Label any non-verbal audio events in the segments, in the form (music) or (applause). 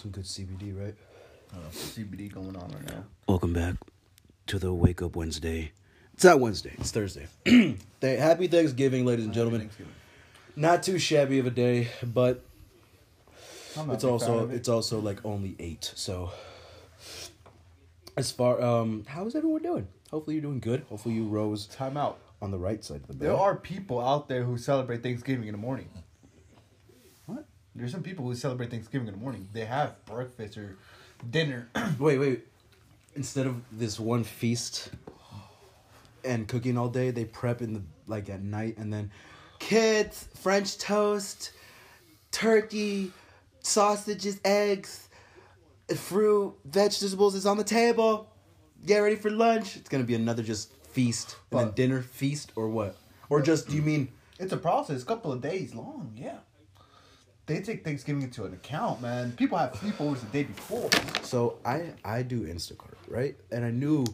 Some good CBD, right? Uh, CBD going on right now. Welcome back to the Wake Up Wednesday. It's not Wednesday. It's Thursday. (clears throat) Happy Thanksgiving, ladies and gentlemen. Thanksgiving. Not too shabby of a day, but it's a big fan also it. it's also like only eight. So as far um, how is everyone doing? Hopefully you're doing good. Hopefully you rose time out. on the right side of the bed. There are people out there who celebrate Thanksgiving in the morning. There's some people who celebrate Thanksgiving in the morning. They have breakfast or dinner. (clears throat) Wait, wait. Instead of this one feast and cooking all day, they prep in the like at night and then kids, French toast, turkey, sausages, eggs, fruit, vegetables is on the table. Get ready for lunch. It's gonna be another just feast and then dinner feast or what? Or just do you mean it's a process, a couple of days long. Yeah. They take Thanksgiving into an account, man. People have sleepovers the day before. So I I do Instacart, right? And I knew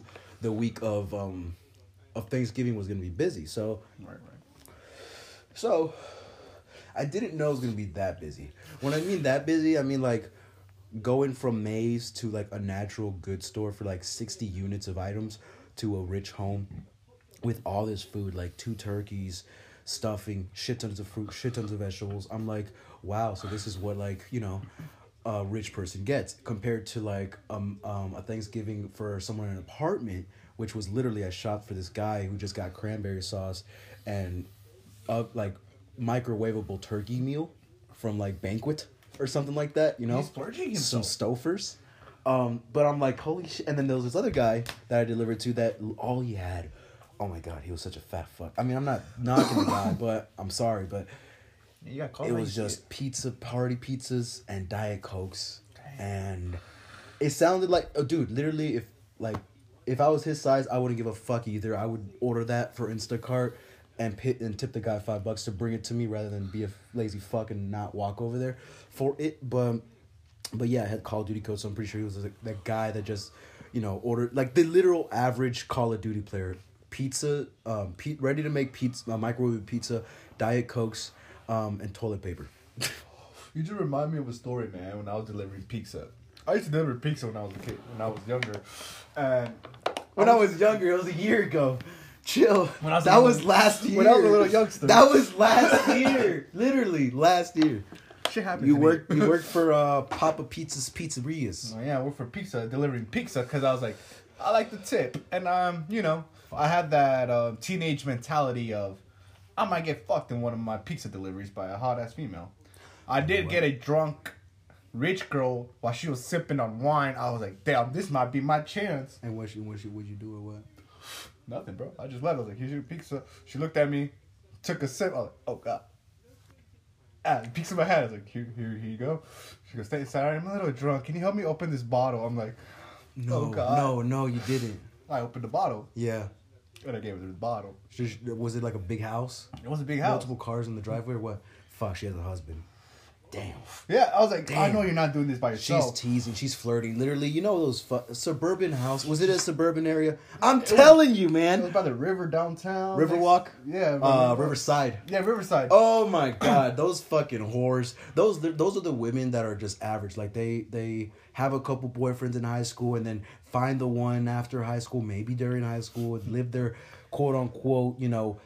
the week of um of Thanksgiving was gonna be busy. So Right, right. so I didn't know it was gonna be that busy. When I mean that busy, I mean like going from Maze to like a natural goods store for like sixty units of items to a rich home with all this food, like two turkeys, stuffing, shit tons of fruit, shit tons of vegetables. I'm like, wow, so this is what like, you know, a rich person gets compared to like um, um a Thanksgiving for someone in an apartment, which was literally I shopped for this guy who just got cranberry sauce and uh like microwavable turkey meal from like banquet or something like that, you know? Some Stouffer's. Um, but I'm like, holy shit. And then there was this other guy that I delivered to that all he had, oh my God, he was such a fat fuck. I mean, I'm not knocking the guy, (laughs) but I'm sorry, but You got it was just pizza, party pizzas, and Diet Cokes. And it sounded like, oh, dude, literally, if like, if I was his size, I wouldn't give a fuck either. I would order that for Instacart and pit and tip the guy five bucks to bring it to me rather than be a lazy fuck and not walk over there for it. But but yeah, I had Call of Duty code, so I'm pretty sure he was like, that guy that just, you know, ordered like the literal average Call of Duty player. Pizza, um, pe- ready to make pizza, uh, microwave pizza, diet cokes, um, and toilet paper. (laughs) You just remind me of a story, man. When I was delivering pizza, I used to deliver pizza when I was a kid, when I was younger, and When I was younger, it was a year ago. Chill. When I was that little- was last year. when I was a little youngster. That was last (laughs) year. Literally last year. shit happened. You to worked. You worked (laughs) for uh, Papa Pizza's Pizzerias. Oh, yeah, I worked for pizza, delivering pizza because I was like, I like the tip, and um, you know, I had that uh, teenage mentality of, I might get fucked in one of my pizza deliveries by a hot ass female. I did get a drunk, rich girl while she was sipping on wine. I was like, damn, this might be my chance. And what you what you would you do or what? Nothing, bro. I just left. I was like, here's your pizza. She looked at me, took a sip. I was like, oh god. Ah, pizza in my hand. I was like, here, here, here you go. She goes, stay sorry, I'm a little drunk. Can you help me open this bottle? I'm like, No, Oh, God. no, no, you didn't. I opened the bottle Yeah. And I gave her the bottle. Just- Was it like a big house? It was a big house. Multiple cars in the driveway or what? Fuck, she has a husband. Damn. Yeah, I was like, I know you're not doing this by yourself. She's teasing. She's flirting. Literally, you know those fu- suburban house. Was it a suburban area? I'm telling you, it was man. by the river downtown. Riverwalk. Yeah. Uh, Riverside. Yeah, Riverside. Oh my god, those fucking whores. Those those are the women that are just average. Like they they have a couple boyfriends in high school and then find the one after high school, maybe during high school, and live their quote unquote, you know,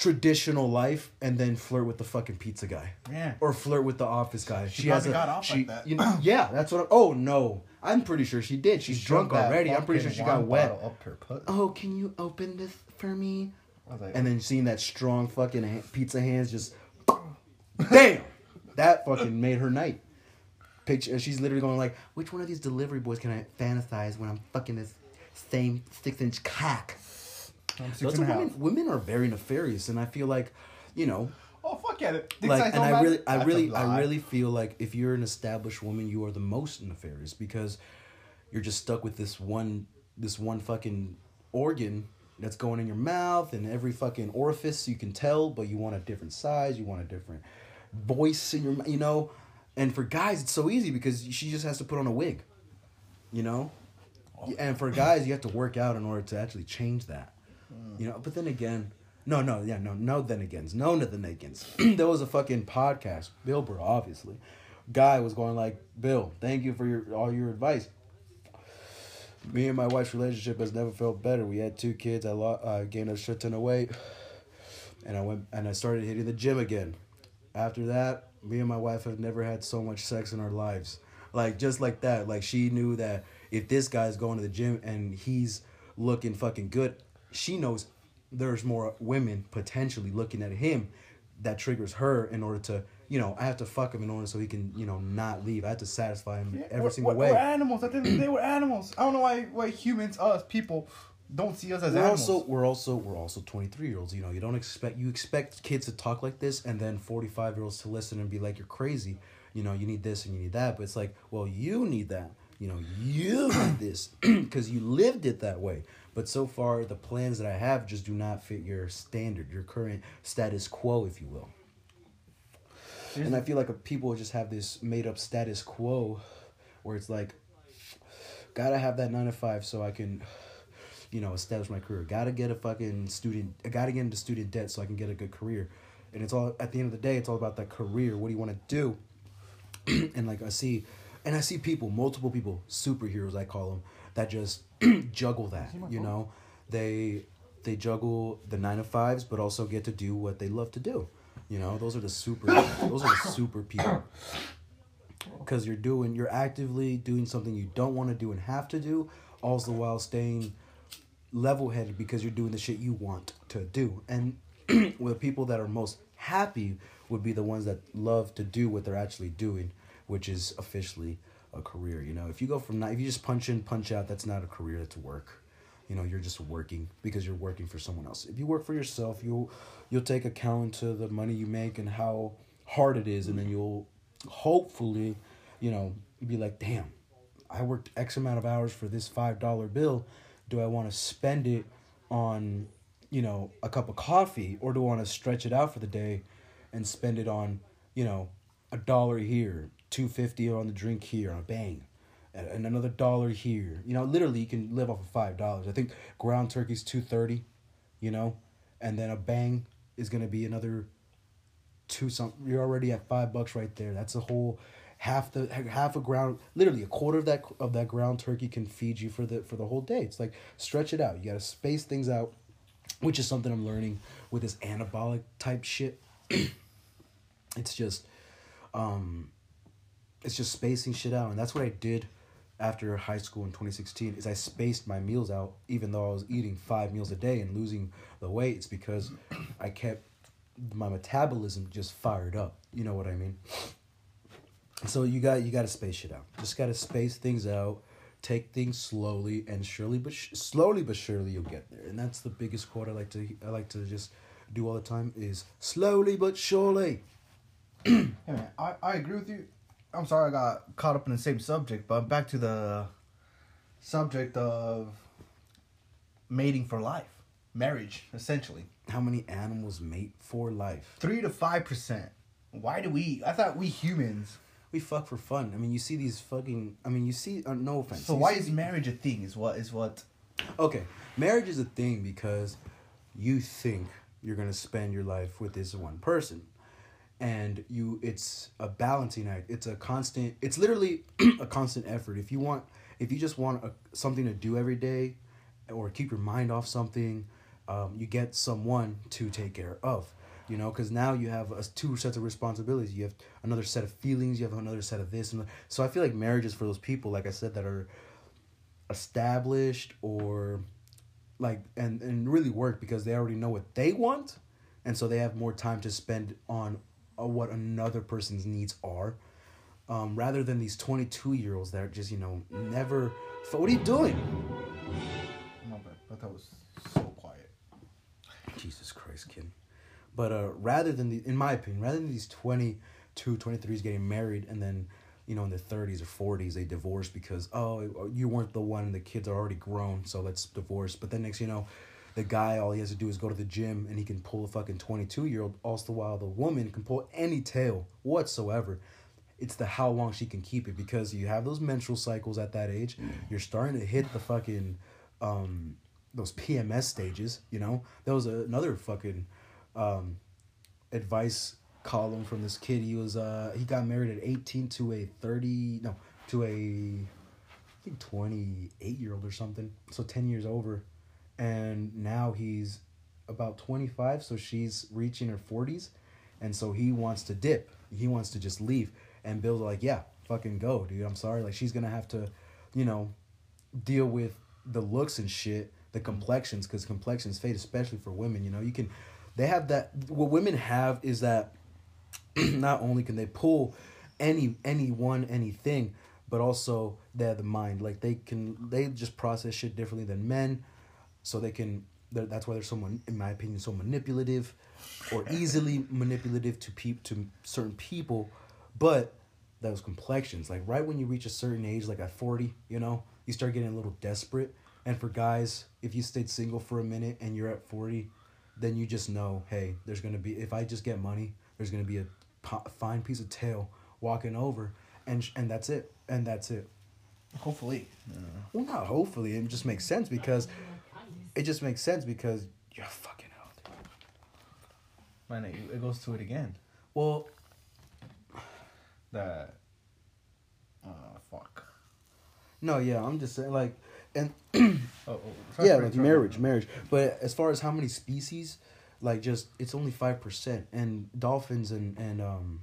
traditional life and then flirt with the fucking pizza guy. Yeah. Or flirt with the office guy. She probably got off she, like that. You know, yeah, that's what. I'm, oh no, I'm pretty sure she did. She's drunk already. I'm pretty sure she got wet. Up her. Oh, can you open this for me? Like, and then oh. seeing that strong fucking ha- pizza hands just (laughs) damn that fucking made her night picture uh, she's literally going like which one of these delivery boys can i fantasize when i'm fucking this same six inch cock I'm six those and are a half. women, women are very nefarious and i feel like you know Oh fuck yeah! Dick like size and don't i matter? really i That's a really i lie. really feel like if you're an established woman you are the most nefarious because you're just stuck with this one this one fucking organ that's going in your mouth and every fucking orifice you can tell but you want a different size you want a different voice in your m- you know and for guys it's so easy because she just has to put on a wig you know oh. and for guys you have to work out in order to actually change that you know but then again no no yeah no no then agains no no then agains there was a fucking podcast Bill Burr, obviously guy was going like, "Bill, thank you for your all your advice. Me and my wife's relationship has never felt better. We had two kids. I lost, I gained a shit ton of weight, and I went and I started hitting the gym again. After that, me and my wife have never had so much sex in our lives. Like just like that. Like she knew that if this guy's going to the gym and he's looking fucking good, she knows there's more women potentially looking at him that triggers her in order to you know I have to fuck him in order so he can you know not leave. I have to satisfy him Yeah, every we're, single we're, way. We're animals. At the end of the day, we're animals. I don't know why why humans, us people, don't see us as we're animals. also we're also we're also 23 year olds you know you don't expect you expect kids to talk like this and then 45 year olds to listen and be like you're crazy you know you need this and you need that but it's like well you need that you know you need this (clears throat) because you lived it that way but so far the plans that i have just do not fit your standard your current status quo if you will and i feel like people just have this made up status quo where it's like gotta have that nine to five so i can you know, establish my career. Gotta get a fucking student. I gotta get into student debt so I can get a good career. And it's all at the end of the day, it's all about that career. What do you want to do? (clears throat) and like I see, and I see people, multiple people, superheroes I call them, that just (clears throat) juggle that. You know, they they juggle the nine to fives, but also get to do what they love to do. You know, those are the super. those are the super people. (coughs) Because you're doing, you're actively doing something you don't want to do and have to do, all the while staying level headed because you're doing the shit you want to do. And (clears throat) the people that are most happy would be the ones that love to do what they're actually doing, which is officially a career. You know, if you go from not, if you just punch in, punch out, that's not a career, that's work. You know, you're just working because you're working for someone else. If you work for yourself, you'll you'll take account to the money you make and how hard it is, and then you'll hopefully, you know, be like, damn, I worked X amount of hours for this five dollar bill. Do I want to spend it on, you know, a cup of coffee, or do I want to stretch it out for the day, and spend it on, you know, a dollar here, two fifty on the drink here, on a bang, and, another dollar here. You know, literally you can live off of five dollars. I think ground turkey's two thirty, you know, and then a bang is gonna be another two something. You're already at five bucks right there. That's a whole half the half a ground literally a quarter of that of that ground turkey can feed you for the for the whole day it's like stretch it out you got to space things out which is something i'm learning with this anabolic type shit (clears throat) it's just um it's just spacing shit out and that's what i did after high school in 2016 is i spaced my meals out even though i was eating five meals a day and losing the weight it's because i kept my metabolism just fired up you know what i mean so you got you got to space it out. Just got to space things out, take things slowly and surely, but sh- slowly but surely you'll get there. And that's the biggest quote I like to I like to just do all the time is slowly but surely. Hey man, I, I agree with you. I'm sorry I got caught up in the same subject, but back to the subject of mating for life, marriage, essentially. How many animals mate for life? Three to five percent. Why do we? I thought we humans. We fuck for fun. I mean, you see these fucking. I mean, you see. Uh, no offense. So you why is the- marriage a thing? Is what is what? Okay, marriage is a thing because you think you're gonna spend your life with this one person, and you it's a balancing act. It's a constant. It's literally (clears throat) a constant effort. If you want, if you just want a, something to do every day, or keep your mind off something, um, you get someone to take care of. You know, because now you have a, two sets of responsibilities. You have another set of feelings. You have another set of this, and so I feel like marriage is for those people, like I said, that are established or like and and really work because they already know what they want and so they have more time to spend on what another person's needs are um, rather than these 22 year olds that are just you know never what are you doing My bad. But that was so quiet. jesus christ kid but uh rather than the in my opinion rather than these 22 23s getting married and then you know in their 30s or 40s they divorce because oh you weren't the one the kids are already grown so let's divorce but then next you know the guy all he has to do is go to the gym and he can pull a fucking 22 year old all the while the woman can pull any tail whatsoever. It's the how long she can keep it because you have those menstrual cycles at that age. You're starting to hit the fucking um those pms stages you know? There was another fucking um advice column from this kid. He was uh he got married at 18 to a 30 no to a I think 28 year old or something. So 10 years over, and now he's about 25. So she's reaching her 40s, and so he wants to dip. He wants to just leave. And Bill's like, yeah, fucking go, dude. I'm sorry. Like she's gonna have to, you know, deal with the looks and shit, the complexions, because complexions fade, especially for women. You know, you can, they have that. What women have is that (clears throat) not only can they pull any anyone anything, but also they have the mind. Like they can, they just process shit differently than men, so they can that's why they're so, in my opinion, so manipulative, or easily (laughs) manipulative to peop to certain people, but those complexions. Like right when you reach a certain age, like at forty, you know, you start getting a little desperate. And for guys, if you stayed single for a minute and you're at forty, then you just know, hey, there's gonna be if I just get money, there's gonna be a fine piece of tail walking over, and sh- and that's it, and that's it. Hopefully. Well, not hopefully, it just makes sense because it just makes sense because you're fucking out. Man, it, it goes to it again. Well, That. Uh, fuck. no, yeah, I'm just saying like, and (clears throat) Oh, oh yeah, like marriage, marriage. But as far as how many species, like just it's only five percent, and dolphins and and um,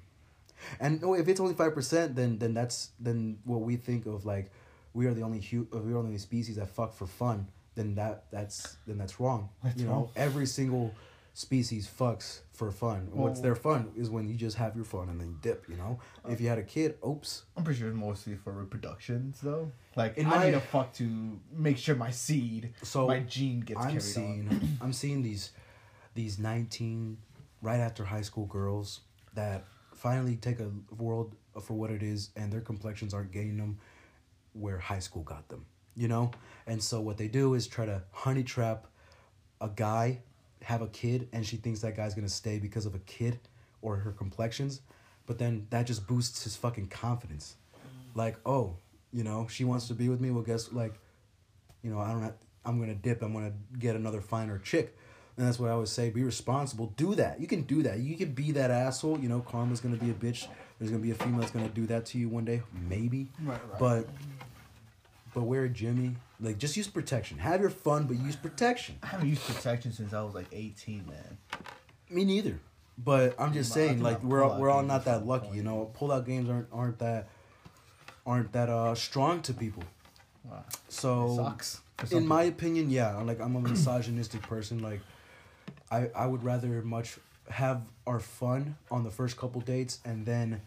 and no, if it's only five percent, then then that's then what we think of like we are the only hu- we are the only species that fuck for fun. Then that that's then that's wrong. That's you know, wrong. every single species fucks for fun. What's their fun is when you just have your fun and then you dip. You know, uh, if you had a kid, oops. I'm pretty sure it's mostly for reproductions, though. Like, In I my- need a fuck to make sure my seed, So my gene gets I'm carried seeing on. (clears throat) I'm seeing these these 19 right after high school girls that finally take a world for what it is and their complexions aren't getting them where high school got them you know and so what they do is try to honey trap a guy have a kid and she thinks that guy's gonna stay because of a kid or her complexions but then that just boosts his fucking confidence like oh you know she wants to be with me well guess like you know, I don't have, I'm gonna dip. I'm gonna get another finer chick, and that's what I always say. Be responsible. Do that. You can do that. You can be that asshole. You know, karma's gonna be a bitch. There's gonna be a female that's gonna do that to you one day, maybe. Right, right. But, but wear a Jimmy. Like, just use protection. Have your fun, but use protection. I haven't used protection since I was like 18, man. Me neither. But I'm just I saying, like we're all, we're all not that lucky, you know. Pull-out games aren't aren't that aren't that uh strong to people. Wow. So It sucks. in my opinion, yeah, I'm like I'm a misogynistic (clears throat) person. Like, I I would rather much have our fun on the first couple dates and then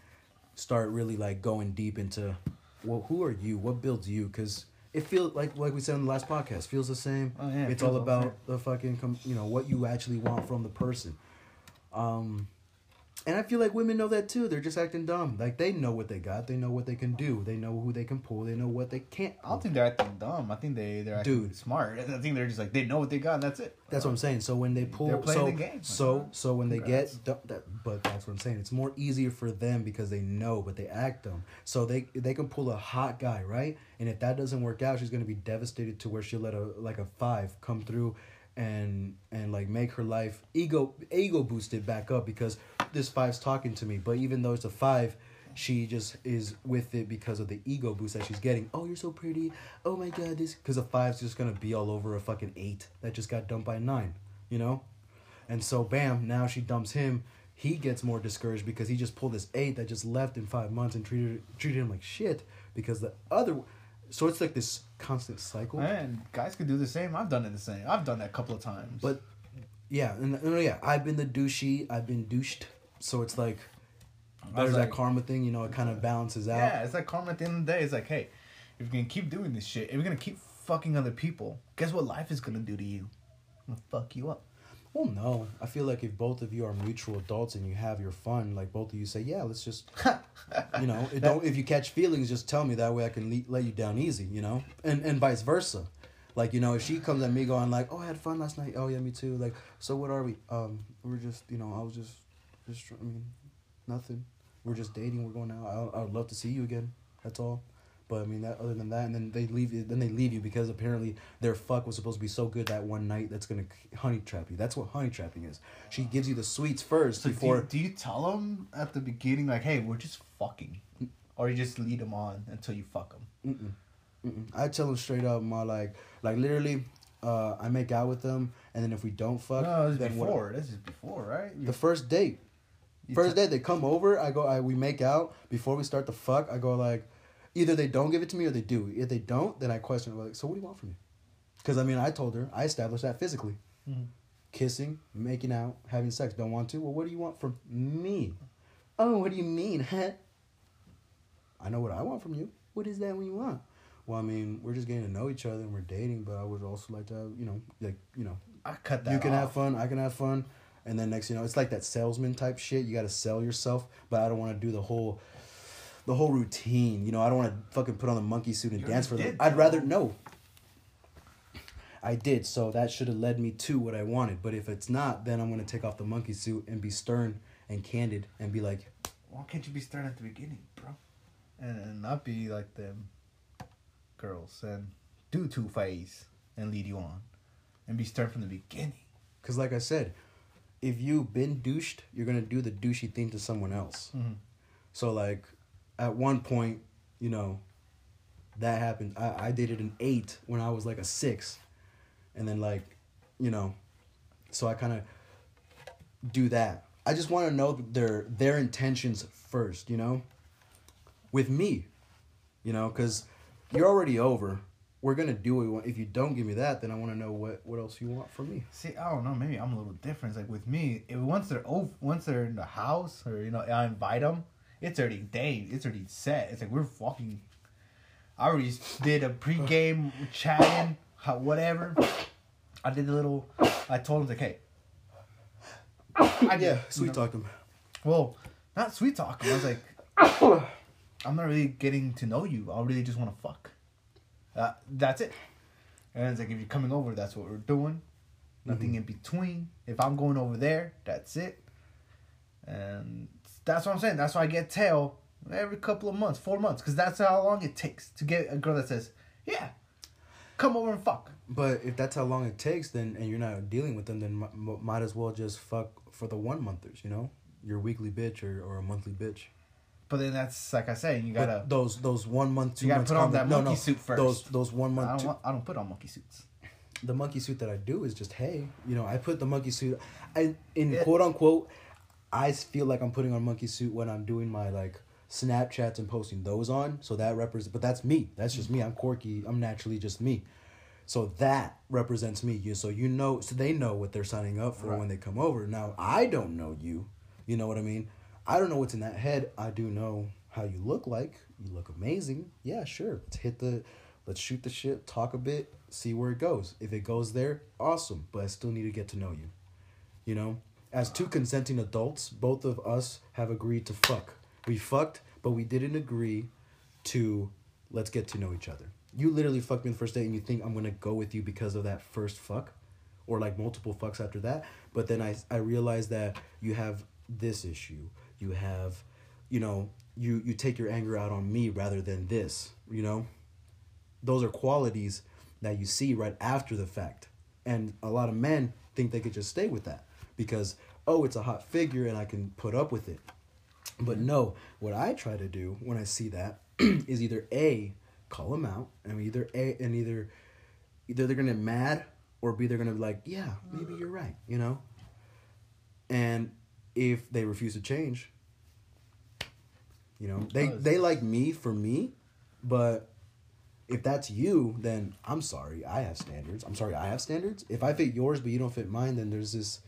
start really like going deep into, well, who are you? What builds you? Because it feels like like we said in the last podcast, feels the same. Oh, yeah, it's all about the fucking com- you know what you actually want from the person. Um, and I feel like women know that too. They're just acting dumb. Like they know what they got. They know what they can do. They know who they can pull. They know what they can't. I don't think they're acting dumb. I think they they're acting Dude. smart. (laughs) I think they're just like they know what they got and that's it. That's what I'm saying. So when they pull, They're playing so the game. so so when they Congrats. get du- that, but that's what I'm saying. It's more easier for them because they know, but they act dumb. So they they can pull a hot guy, right? And if that doesn't work out, she's gonna be devastated to where she'll let a like a five come through, and and like make her life ego ego boosted back up because this five's talking to me. But even though it's a five. She just is with it because of the ego boost that she's getting. Oh, you're so pretty. Oh my god, this because a five's just gonna be all over a fucking eight that just got dumped by nine, you know. And so, bam, now she dumps him. He gets more discouraged because he just pulled this eight that just left in five months and treated treated him like shit because the other. So it's like this constant cycle. And guys could do the same. I've done it the same. I've done that a couple of times. But yeah, and, and yeah, I've been the douchey. I've been douched. So it's like there's like- that karma thing. You know, it kind of balances out. yeah, it's like karma at the end of the day. It's like, hey, if you're gonna keep doing this shit, if you're gonna keep fucking other people, guess what life is gonna do to you? It's gonna fuck you up. Well, no, I feel like if both of you are mutual adults and you have your fun, like both of you say, yeah, let's just you know it don't if you catch feelings just tell me. That way i can le- let you down easy you know? And and vice versa. Like you know if she comes at me going like oh i had fun last night. Oh yeah me too. Like so what are we? Um we're just you know i was just just i mean nothing. We're just dating. We're going out. I, I would love to see you again. That's all But I mean, that other than that, and then they leave. you- Then they leave you because apparently their fuck was supposed to be so good that one night that's gonna honey trap you. That's what honey trapping is. She gives you the sweets first So do before. you, do you tell them at the beginning like, hey, we're just fucking, or you just lead them on until you fuck them? Mm-mm. Mm-mm. I tell them straight up, my like, like literally, uh, I make out with them, and then if we don't fuck, no, this is then what- before. This is before, right? You- the first date. First te- day they come over, I go, I we make out before we start the fuck. I go like, either they don't give it to me or they do. If they don't, then I question like, so what do you want from me? Because I mean, I told her I established that physically, Mhm. kissing, making out, having sex. Don't want to. Well, what do you want from me? Oh, what do you mean, huh? (laughs) I know what I want from you. What is that What you want? Well, I mean, we're just getting to know each other and we're dating, but I would also like to, have, you know, like you know, I cut that. you can have fun, I can have fun, and then next you know it's like that salesman type shit. You got to sell yourself, but I don't want to do the whole, the whole routine. You know, I don't want to fucking put on the monkey suit and You dance for them. I'd rather no. I did, so that should have led me to what I wanted. But if it's not, then I'm gonna take off the monkey suit and be stern and candid and be like, Why can't you be stern at the beginning, bro? And, and not be like them girls and do two face and lead you on, and be stern from the beginning. because like I said, if you've been douched, you're gonna do the douchey thing to someone else. Mm-hmm. So like, at one point, you know, that happened. I, I dated an eight when I was like a six, and then like, you know, so I kind of do that. I just want to know their their intentions first, you know, with me, you know, because you're already over. We're gonna do what we want. If you don't give me that, then I want to know what what else you want from me. See, I don't know. Maybe I'm a little different. Like with me, if once they're over, once they're in the house, or you know, I invite them, it's already day. It's already set. It's like we're fucking. I already did a pregame chatting, whatever. I did a little. I told him like, hey. I did, Yeah, you sweet know. talk them. Well, not sweet talk. I was like, I'm not really getting to know you. I really just want to fuck. Uh, that's it. And it's like if you're coming over, that's what we're doing. Nothing in between. If I'm going over there, that's it. And that's what I'm saying. That's why I get tail every couple of months, four months, because that's how long it takes to get a girl that says, "Yeah, come over and fuck." But if that's how long it takes, then and you're not dealing with them, then m- m- might as well just fuck for the one monthers, you know, your weekly bitch or, or a monthly bitch. But then that's like I say, you gotta. those those one month, two You gotta put on that monkey no, suit first. Those those one I month. don't Two, want. I don't put on monkey suits. the monkey suit that I do is just hey, you know, I put the monkey suit. I in quote unquote, I feel like I'm putting on monkey suit when I'm doing my like Snapchats and posting those on. So that represents, but that's me. That's just me. I'm quirky. I'm naturally just me. So that represents me. You so you know so they know what they're signing up for Right. when they come over. Now I don't know you. You know what I mean? I don't know what's in that head. I do know how you look like. You look amazing. Yeah, sure. Let's hit the let's shoot the shit, talk a bit, see where it goes. If it goes there, awesome. But I still need to get to know you. You know? As two consenting adults, both of us have agreed to fuck. We fucked, but we didn't agree to let's get to know each other. You literally fucked me the first day and you think I'm gonna go with you because of that first fuck? Or like multiple fucks after that. But then I I realized that you have this issue. You have you know, you you take your anger out on me rather than this, you know? Those are qualities that you see right after the fact. And a lot of men think they could just stay with that because oh, it's a hot figure and I can put up with it. But mm-hmm. no, what I try to do when I see that (clears throat) is either A, call them out, and either A and either either they're gonna mad or B they're gonna be like, Yeah, maybe you're right, you know? And if they refuse to change, you know, they oh, they like me for me, but if that's you, then I'm sorry. I have standards. I'm sorry. I have standards. If I fit yours, but you don't fit mine, then there's this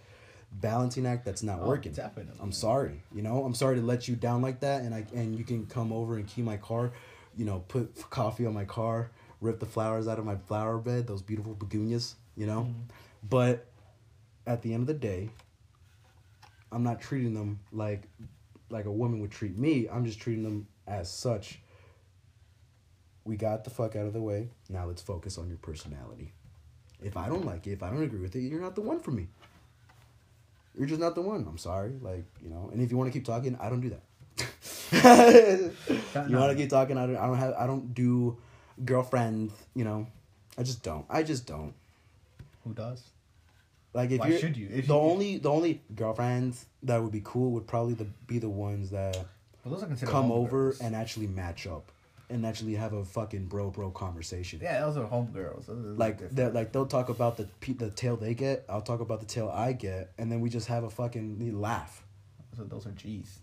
balancing act that's not Oh, working. definitely. I'm sorry. You know, I'm sorry to let you down like that, and I and you can come over and key my car, you know, put coffee on my car, rip the flowers out of my flower bed, those beautiful begonias. You know, mm-hmm. but at the end of the day, I'm not treating them like like a woman would treat me. I'm just treating them as such. We got the fuck out of the way. Now let's focus on your personality. If I don't like it, if I don't agree with it, you're not the one for me. You're just not the one. I'm sorry. Like, you know, and if you want to keep talking, I don't do that. you want to keep talking? I don't. I don't have. I don't do girlfriends. You know, I just don't. I just don't. Who does? Like if Why you're should you? If the you- only the only girlfriends that would be cool would probably the, be the ones that Well, come over girls. and actually match up and actually have a fucking bro bro conversation. yeah, those are home girls. Like that, like they'll talk about the pe- the tail they get. I'll talk about the tail I get, and then we just have a fucking laugh. So those are G's.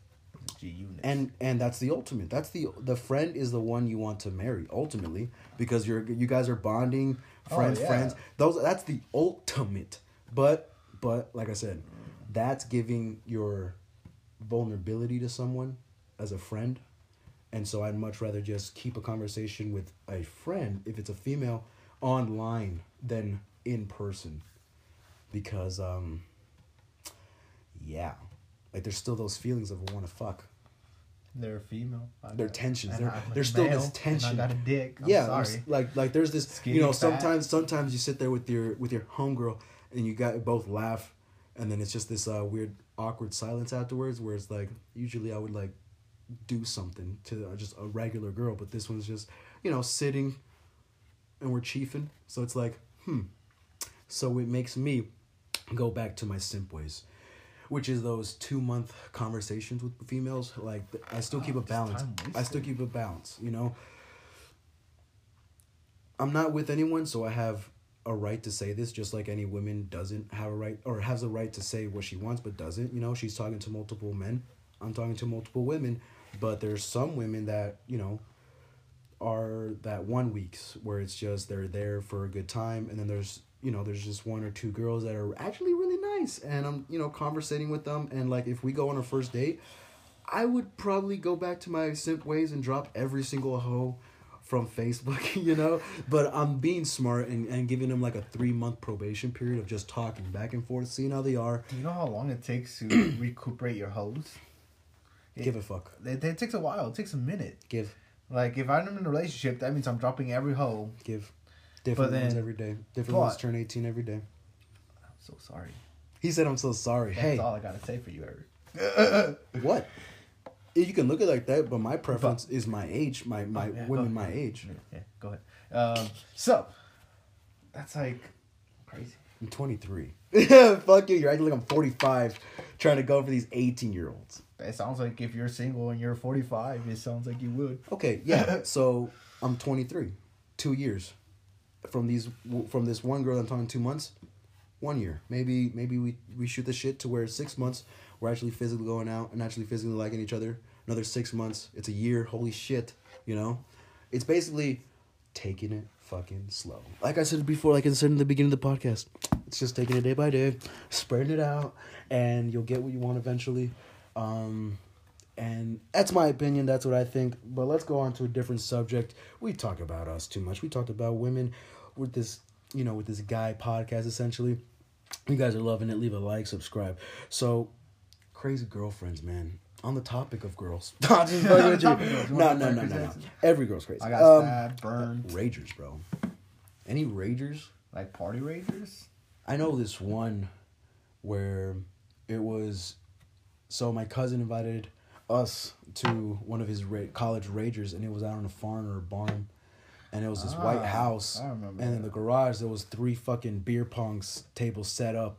G units. And and that's the ultimate. That's the the friend is the one you want to marry ultimately because you're you guys are bonding, Oh, friends, yeah. friends. Those that's the ultimate. But but like I said, that's giving your vulnerability to someone as a friend. And so I'd much rather just keep a conversation with a friend if it's a female online than in person. Because um yeah. Like there's still those feelings of want to fuck. they're a female. Got- tensions. They're- there's still this and tension. I got a dick. I'm yeah, sorry. like like there's this Skinny, you know fat. sometimes sometimes you sit there with your with your homegirl and you got both laugh and then it's just this uh, weird awkward silence afterwards where it's like usually I would like do something to just a regular girl but this one's just you know sitting and we're chiefing. So it's like hmm. So it makes me go back to my simp ways which is those two month conversations with females. Like I still keep Oh, a balance. I still keep a balance you know? I'm not with anyone, so I have a right to say this, just like any woman doesn't have a right or has a right to say what she wants but doesn't. You know, she's talking to multiple men. I'm talking to multiple women, but there's some women that you know are that one weeks where it's just they're there for a good time, and then there's you know there's just one or two girls that are actually really nice, and I'm you know conversating with them, and like if we go on a first date, I would probably go back to my simp ways and drop every single hoe from Facebook, (laughs) you know. But I'm being smart and, and giving them like a three month probation period of just talking back and forth, seeing how they are. You know how long it takes to (clears throat) recuperate your hose? It- Give a fuck. It, it takes a while. It takes a minute. Give, Like if I'm in a relationship, that means I'm dropping every hoe. give. Different But ones every day. Different ones turn 18 every day. I'm so sorry. He said, I'm so sorry. That's hey, all I gotta say for you, Eric. (laughs) what? You can look at it like that, but my preference is my age, my, my Oh, yeah, women my age. Yeah, yeah, go ahead. Um, so that's like crazy. I'm 23. (laughs) Fuck you. You're acting like I'm 45 trying to go for these 18 year olds. It sounds like if you're single and you're 45, it sounds like you would. Okay, yeah. (laughs) so I'm 23, two years from these from this one girl I'm talking two months, one year. Maybe maybe we we shoot the shit to where six months we're actually physically going out and actually physically liking each other. Another six months, it's a year. Holy shit, you know, it's basically taking it fucking slow. Like I said before, like I said in the beginning of the podcast, it's just taking it day by day, spreading it out, and you'll get what you want eventually. Um, and that's my opinion. That's what I think. But let's go on to a different subject. We talk about us too much. We talked about women with this, you know, with this guy podcast. Essentially, you guys are loving it. Leave a like, subscribe. So, crazy girlfriends, man. On the topic of girls, (laughs) Nah, just fucking with you. (laughs) Topic of girls. No, no, no, no, no. Every girl's crazy. I got Um, stabbed, burned, ragers, bro. Any ragers? like party ragers. I know this one where it was so my cousin invited us to one of his ra- college ragers and it was out on a farm or a barn. And it was this white Ah, house. I remember and in the garage there was three fucking beer pongs tables set up.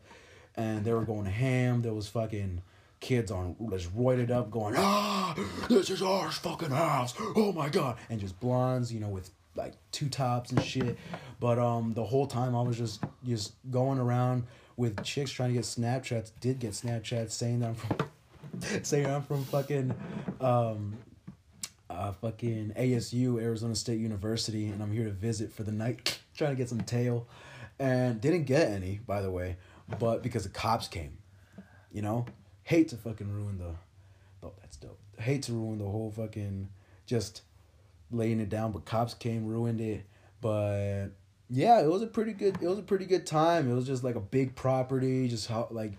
And they were going ham. There was fucking kids on just roided up going ah this is our fucking house. Oh my god. And just blondes you know with like two tops and shit. But um the whole time i was just just going around with chicks trying to get snapchats did get snapchats saying that i'm from (laughs) saying i'm from fucking um uh, fucking ASU, Arizona State University, and I'm here to visit for the night, (laughs) trying to get some tail, and didn't get any, by the way, but because the cops came, you know, hate to fucking ruin the, oh that's dope. Hate to ruin the whole fucking just laying it down, but cops came, ruined it, but yeah, it was a pretty good, it was a pretty good time. It was just like a big property, just how like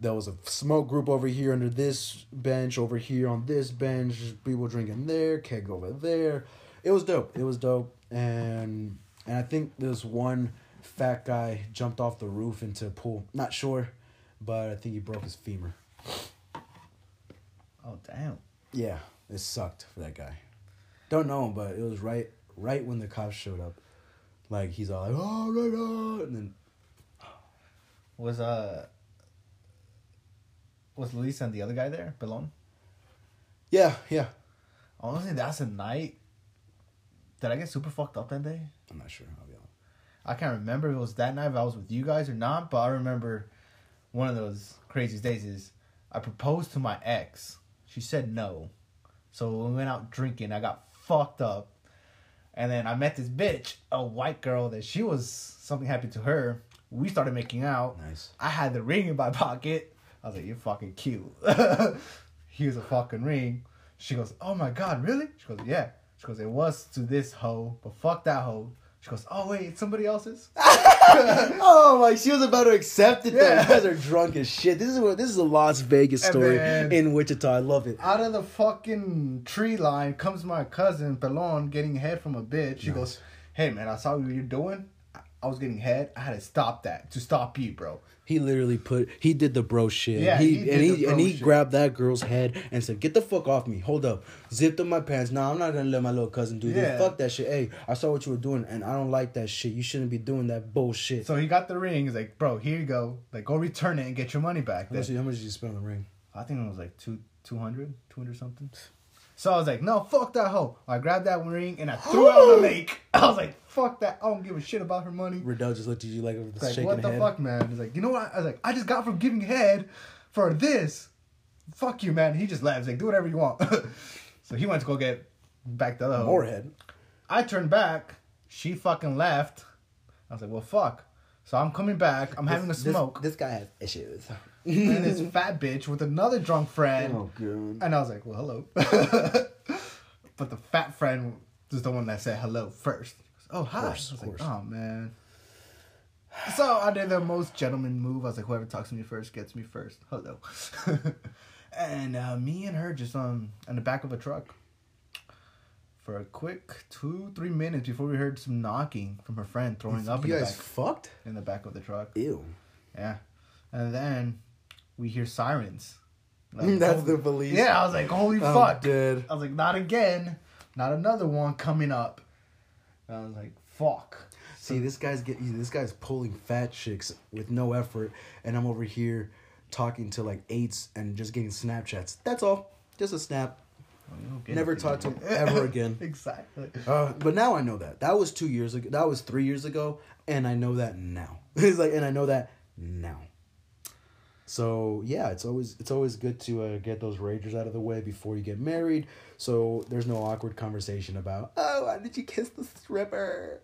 there was a smoke group over here under this bench, over here on this bench, people drinking there, keg over there. It was dope. It was dope. And and I think this one fat guy jumped off the roof into a pool. Not sure, but I think he broke his femur. Oh damn! Yeah. It sucked for that guy. Don't know him, but it was right right when the cops showed up. Like he's all like, oh, right on, and then Was uh was Lisa and the other guy there, Pelon? yeah, yeah. Honestly, that's a night. Did I get super fucked up that day? I'm not sure. I'll be honest. I can't remember if it was that night if I was with you guys or not, but I remember one of those craziest days is I proposed to my ex. She said no. So we went out drinking, I got fucked up. And then I met this bitch, a white girl that she was something happened to her. We started making out. Nice. I had the ring in my pocket. I was like, You're fucking cute. (laughs) Here's a fucking ring. She goes, Oh my god, really? She goes, Yeah. She goes, It was to this hoe, but fuck that hoe. She goes, Oh wait, it's somebody else's? (laughs) oh my! She was about to accept it. Though. Yeah. You guys are drunk as shit. This is what this is a Las Vegas story in Wichita. I love it. Out of the fucking tree line comes my cousin Pelon getting head from a bitch. She Nice. goes, Hey man, I saw what you're doing. I- was getting head. I had to stop that to stop you, bro. He literally put he did the bro shit. Yeah, he, he did and the he and he shit. grabbed that girl's head and said, "Get the fuck off me! Hold up!" Zipped up my pants. Nah, I'm not gonna let my little cousin do Yeah. this. Fuck that shit. Hey, I saw what you were doing, and I don't like that shit. You shouldn't be doing that bullshit. So he got the ring. He's like, Bro, here you go. Like, go return it and get your money back. how, much, how much did you spend on the ring? I think it was like two, 200, 200 something. So I was like, no, fuck that hoe. I grabbed that ring and I threw it in the (gasps) lake. (laughs) I was like, fuck that. I don't give a shit about her money. Riddell just looked at you like with It's a like, shaking what the head. fuck, man? He's like, you know what? I was like, I just got from giving head for this. Fuck you, man. He just laughed. He's like, do whatever you want. (laughs) so he went to go get back the other hoe. More head. I turned back. She fucking left. I was like, well, fuck. So I'm coming back. I'm having a This- smoke. This, guy has issues. And this fat bitch with another drunk friend. Oh god. And I was like, well, hello. (laughs) but the fat friend was the one that said hello first. Oh, hi. course, I was of like, course. oh, man. So I did the most gentleman move. I was like, whoever talks to me first gets me first. Hello. (laughs) and uh, me and her just um in the back of a truck for a quick two, three minutes before we heard some knocking from her friend throwing up in You the, back, fucked? in the back of the truck. Ew. Yeah. And then we hear sirens. (laughs) That's the police. Yeah, I was like, holy I'm fuck. dead. I was like, not again. Not another one coming up. And I was like, fuck. See, this guy's getting this guy's pulling fat chicks with no effort, and I'm over here talking to like eights and just getting Snapchats. That's all. Just a snap. Well, you don't get Never talk to him ever again. (laughs) exactly. Uh, but now I know that. That was two years ago. That was three years ago, and I know that now. (laughs) it's like, and I know that now. So yeah, it's always it's always good to uh, get those ragers out of the way before you get married. So there's no awkward conversation about oh why did you kiss the stripper?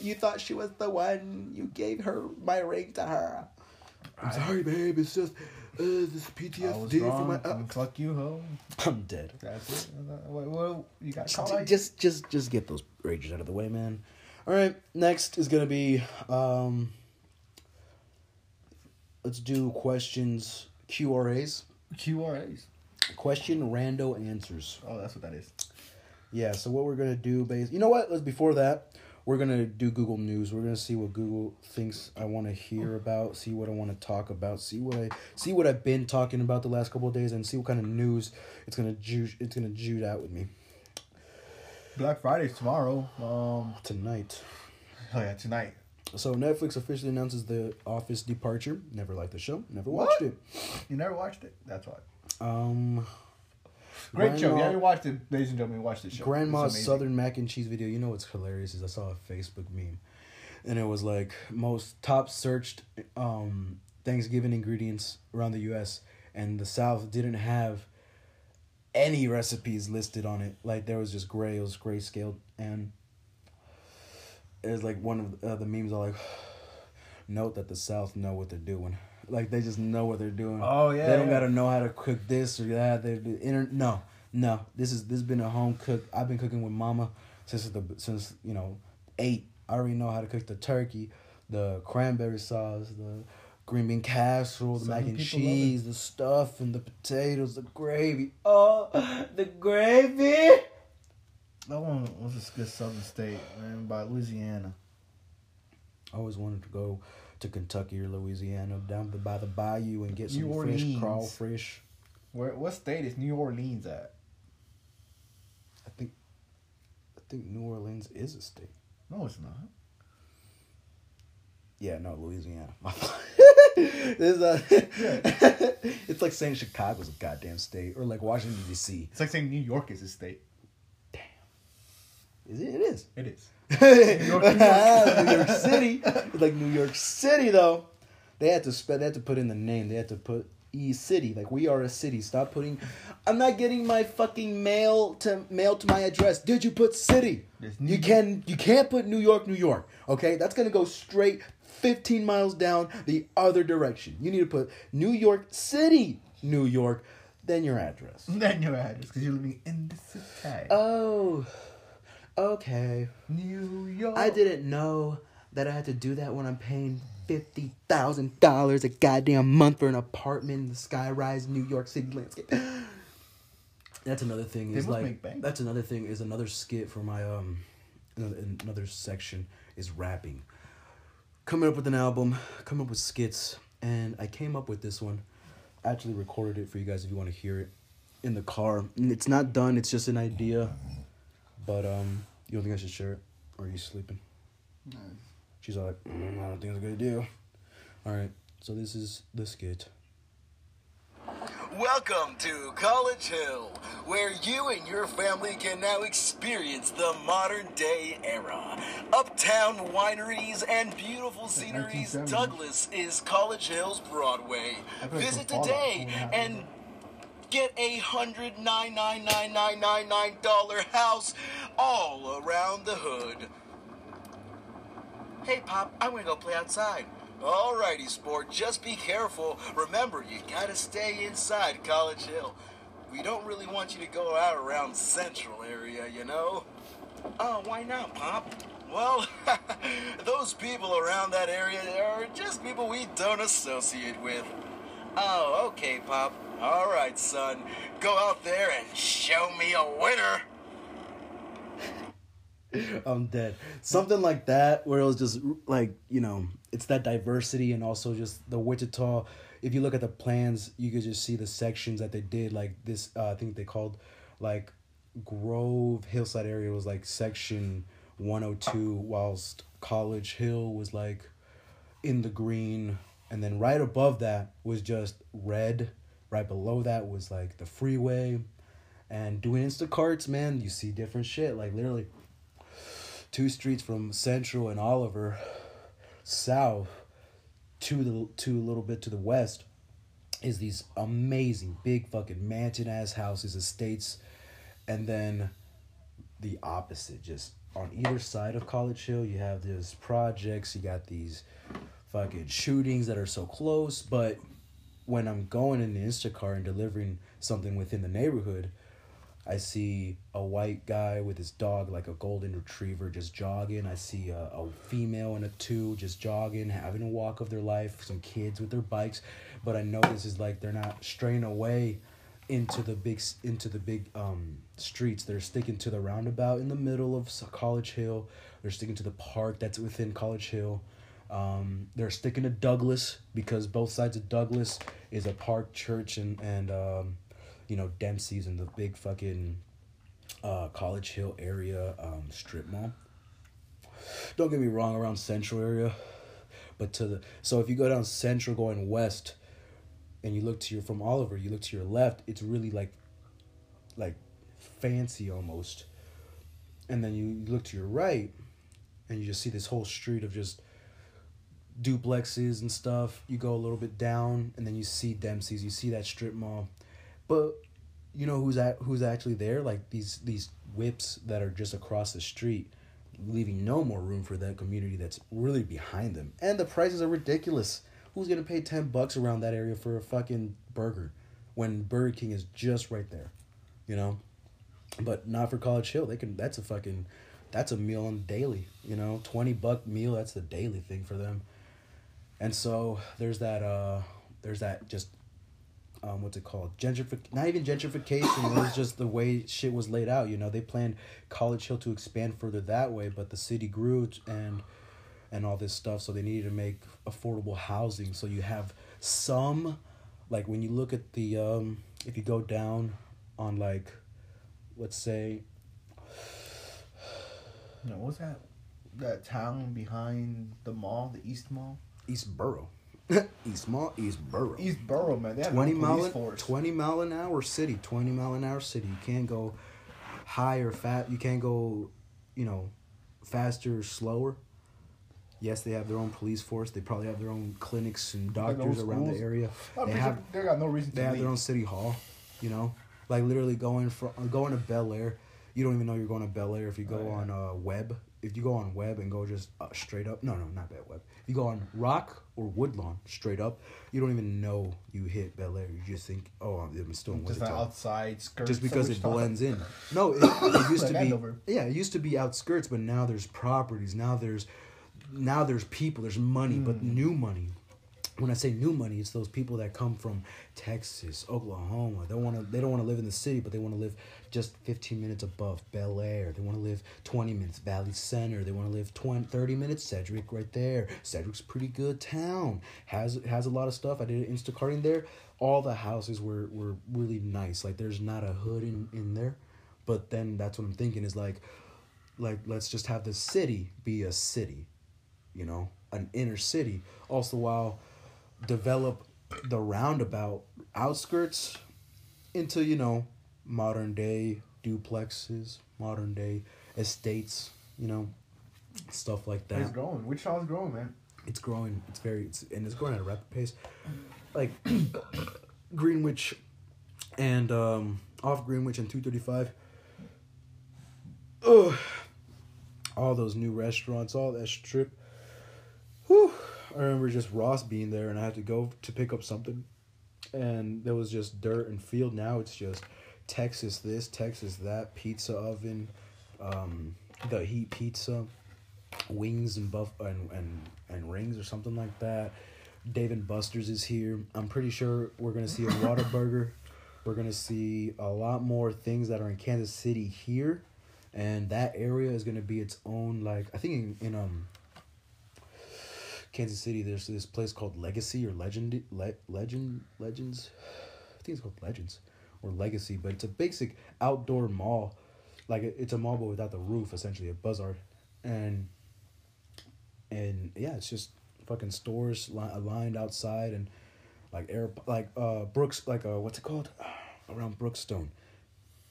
You thought she was the one. You gave her my ring to her. I'm sorry, babe. It's just uh, this PTSD from my. and fuck you, ho. I'm dead. That's it. What, what, you got Just, out? just just just get those ragers out of the way, man. All right, next is gonna be um. Let's do questions QRAs. QRAs. Question rando answers. Oh, that's what that is. Yeah. So what we're gonna do, base. You know what? Let's before that, we're gonna do Google News. We're gonna see what Google thinks I want to hear about. See what I want to talk about. See what I see what I've been talking about the last couple of days, and see what kind of news it's gonna ju- it's gonna jude out with me Black Friday's tomorrow. Um, tonight. oh yeah, tonight. So Netflix officially announces the Office departure. Never liked the show. Never What? watched it. You never watched it? That's why. Um, Great show. Grandma- Yeah, you watched it, ladies and gentlemen. Watch this show. Grandma's Southern mac and cheese video. You know what's hilarious is I saw a Facebook meme, and it was like most top searched um Thanksgiving ingredients around the U.S. and the South didn't have any recipes listed on it. Like there was just gray. It was grayscale, and it was like one of uh, the memes are like, (sighs) note that the South know what they're doing. Like they just know what they're doing. Oh, yeah, They don't yeah. gotta know how to cook this or that. They the inter- no, no. This is this has been a home cook. I've been cooking with mama since the since you know eight. I already know how to cook the turkey, the cranberry sauce, the green bean casserole, the Some mac and people love it. cheese, the stuff, and the potatoes, the gravy. Oh, the gravy. That one was a good Southern state, man, by Louisiana. I always wanted to go to Kentucky or Louisiana down by the bayou and get some New fresh Orleans. crawfish. Where what state is New Orleans at? I think I think New Orleans is a state. No, it's not. Yeah, no, Louisiana. (laughs) There's a, (laughs) (laughs) uh, it's like saying Chicago's a goddamn state, or like Washington D.C. It's like saying New York is a state. Is it? It is. It is. (laughs) New York, New York. (laughs) New York City. It's like New York City though. They had to spe- they had to put in the name. They had to put E City. Like we are a city. Stop putting. I'm not getting my fucking mail to mail to my address. Did you put city? You can you can't put New York, New York. Okay, that's gonna go straight 15 miles down the other direction. You need to put New York City, New York, then your address. (laughs) Then your address, because you're living in the city. Oh, okay. New York. I didn't know that I had to do that when I'm paying fifty thousand dollars a goddamn month for an apartment in the skyrise New York City landscape. (gasps) That's another thing. They Is like that's another thing. Is another skit for my um, another, another section is rapping. Coming up with an album, coming up with skits, and I came up with this one. Actually recorded it for you guys if you want to hear it in the car. And it's not done. It's just an idea. But um, you don't think I should share it? Or are you sleeping? No. She's like, mm, I don't think it's a good idea. All right, so this is the skit. Welcome to College Hill, where you and your family can now experience the modern day era. Uptown wineries and beautiful sceneries, Douglas is College Hill's Broadway. I feel like Visit today and get a hundred nine nine nine nine nine nine dollar house all around the hood. Hey, Pop, I'm gonna go play outside. Alrighty, sport, just be careful. Remember, you gotta stay inside College Hill. We don't really want you to go out around Central area, you know? Oh, why not, Pop? Well, (laughs) those people around that area are just people we don't associate with. Oh, okay, Pop. Alright, son. Go out there and show me a winner. (laughs) I'm dead. Something like that, where it was just like you know, it's that diversity and also just the Wichita. If you look at the plans, you could just see the sections that they did. Like this, uh, I think they called like Grove Hillside area was like section one hundred two, whilst College Hill was like in the green, and then right above that was just red. Right below that was like the freeway, and doing Instacarts, man, you see different shit. Like literally, two streets from Central and Oliver, south to the to a little bit to the west, is these amazing big fucking mansion ass houses, estates, and then the opposite, just on either side of College Hill, you have these projects. You got these fucking shootings that are so close, but when I'm going in the Instacart and delivering something within the neighborhood, I see a white guy with his dog, like a golden retriever, just jogging. I see a, a female and a two just jogging, having a walk of their life. Some kids with their bikes, but I notice is like they're not straying away into the big into the big um streets. They're sticking to the roundabout in the middle of College Hill. They're sticking to the park that's within College Hill. Um, they're sticking to Douglas because both sides of Douglas is a park, church, and and um, you know Dempsey's and the big fucking uh, College Hill area um, strip mall. Don't get me wrong, around Central area, but to the so if you go down Central going west, and you look to your from Oliver, you look to your left, it's really like, like, fancy almost, and then you look to your right, and you just see this whole street of just duplexes and stuff. You go a little bit down, and then you see Dempsey's. You see that strip mall, but you know who's at who's actually there? Like these these whips that are just across the street, leaving no more room for that community that's really behind them. And the prices are ridiculous. Who's gonna pay ten bucks around that area for a fucking burger, when Burger King is just right there, you know? But not for College Hill. They can. That's a fucking. That's a meal on daily. You know, twenty buck meal. That's the daily thing for them. And so there's that. uh There's that just. Um, what's it called? Gentrific. Not even gentrification. it was just the way shit was laid out. You know, they planned College Hill to expand further that way, but the city grew and and all this stuff. So they needed to make affordable housing. So you have some, like when you look at the, um, if you go down on like, let's say, You know, what was that? That town behind the mall, the East Mall. Eastborough. (laughs) East Mall, East Borough. East Borough, man. They have 20 no mile, an, force. 20 mile an hour city 20 mile an hour city you can't go higher fat you can't go you know faster or slower yes they have their own police force they probably have their own clinics and doctors around the area I'm they have they got no reason to they have leave. their own city hall you know like literally going from going to bel aire you don't even know you're going to bel aire if you go Oh, yeah. on uh webb if you go on webb and go just uh, straight up no no not bad webb if you go on rock or woodlawn straight up you don't even know you hit bel aire you just think oh i'm still in Just Wichita outside skirt. just because it blends in. No, (coughs) it, it used to be. Andover. Yeah, it used to be outskirts, but now there's properties. Now there's, now there's people. There's money, but Hmm. new money. When I say new money, it's those people that come from Texas, Oklahoma. They want to. They don't want to live in the city, but they want to live just 15 minutes above Bel Aire. They want to live 20 minutes Valley Center. They want to live 20, 30 minutes Cedric right there. Cedric's pretty good town. Has has a lot of stuff. I did an Instacarting there. All the houses were were really nice. Like there's not a hood in in there, but then that's what I'm thinking is like, like let's just have the city be a city, you know, an inner city. Also while develop the roundabout outskirts into you know modern day duplexes, modern day estates, you know, stuff like that It's growing. Wichita's growing, man. it's growing. It's very, it's, and it's growing at a rapid pace. Like (coughs) Greenwich and um, off Greenwich and two thirty five. Ugh. All those new restaurants, all that strip. Whew. I remember just Ross being there, and I had to go to pick up something, and there was just dirt and field. Now it's just Texas this, Texas that, pizza oven, um, the heat pizza wings and buff and, and and rings or something like that. Dave and Buster's is here. I'm pretty sure we're gonna see a (laughs) Whataburger. We're gonna see a lot more things that are in Kansas City here, and that area is gonna be its own. Like I think in, in um Kansas City, there's this place called Legacy or Legend Le- Legend Legends. I think it's called Legends or Legacy, but it's a basic outdoor mall. Like it's a mall but without the roof, essentially a bazaar, and and yeah, it's just fucking stores li- lined outside and like air like uh Brooks like uh what's it called? (sighs) Around Brookstone,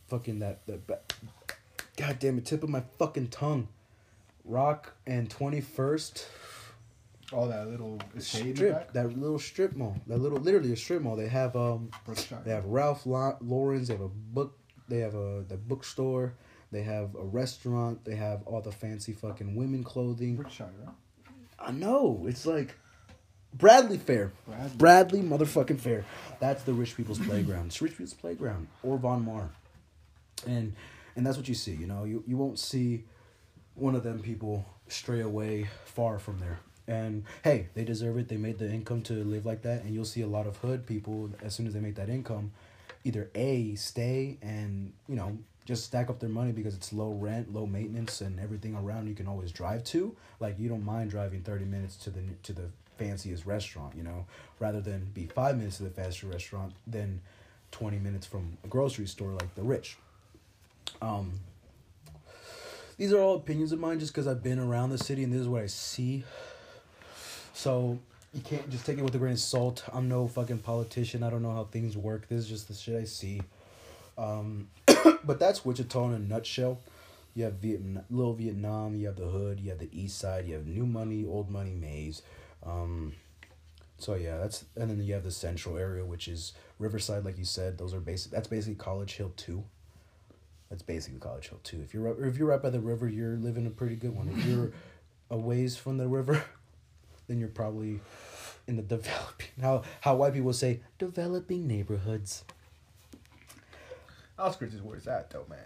fucking that that ba- god damn it tip of my fucking tongue, Rock and Twenty First All that little estate in the strip that little strip mall that little literally a strip mall they have um Brookshire. they have Ralph La- Lauren's they have a book they have a the bookstore they have a restaurant they have all the fancy fucking women clothing Brookshire. I know. It's like Bradley Fair. Bradley. Bradley motherfucking Fair. That's the rich people's playground. It's rich people's playground. Or Von Maur. And and that's what you see, you know. You you won't see one of them people stray away far from there. And hey, they deserve it. They made the income to live like that, and you'll see a lot of hood people as soon as they make that income, either a stay and you know just stack up their money because it's low rent, low maintenance, and everything around you can always drive to. Like you don't mind driving thirty minutes to the to the fanciest restaurant, you know, rather than be five minutes to the fanciest restaurant than twenty minutes from a grocery store like the rich. Um, these are all opinions of mine just because I've been around the city and this is what I see. So you can't just take it with a grain of salt. I'm no fucking politician. I don't know how things work. This is just the shit I see. Um, (coughs) but that's Wichita in a nutshell. You have Vietnam, little Vietnam. You have the hood. You have the East Side. You have New Money, Old Money, Maize. Um, so yeah, that's and then you have the Central area, which is Riverside, like you said. Those are basic. That's basically College Hill too. That's basically College Hill too. If you're if you're right by the river, you're living a pretty good one. If you're a ways from the river, (laughs) then you're probably in the (laughs) developing how how white people say developing neighborhoods. Outskirts is where it's at, though, man.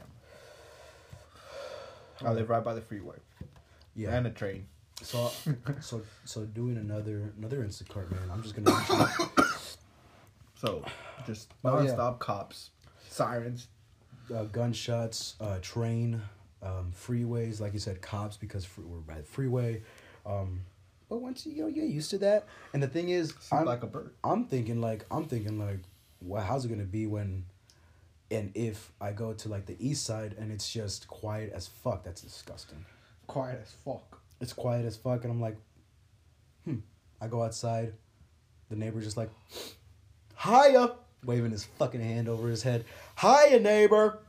I live right by the freeway Yeah. and a train. So so so doing another another Instacart man. I'm just gonna (coughs) So just Oh, yeah. nonstop cops, sirens. uh, gunshots, uh, train, um, freeways, like you said, cops because we're by the freeway. Um, but once you, you know, you get used to that, and the thing is, I'm, like a bird. I'm thinking like I'm thinking like, wow, how's it gonna be when, and if I go to like the east side and it's just quiet as fuck? That's disgusting. quiet as fuck. It's quiet as fuck, and I'm like, hmm. I go outside. The neighbor's just like, hiya, waving his fucking hand over his head. Hiya, neighbor.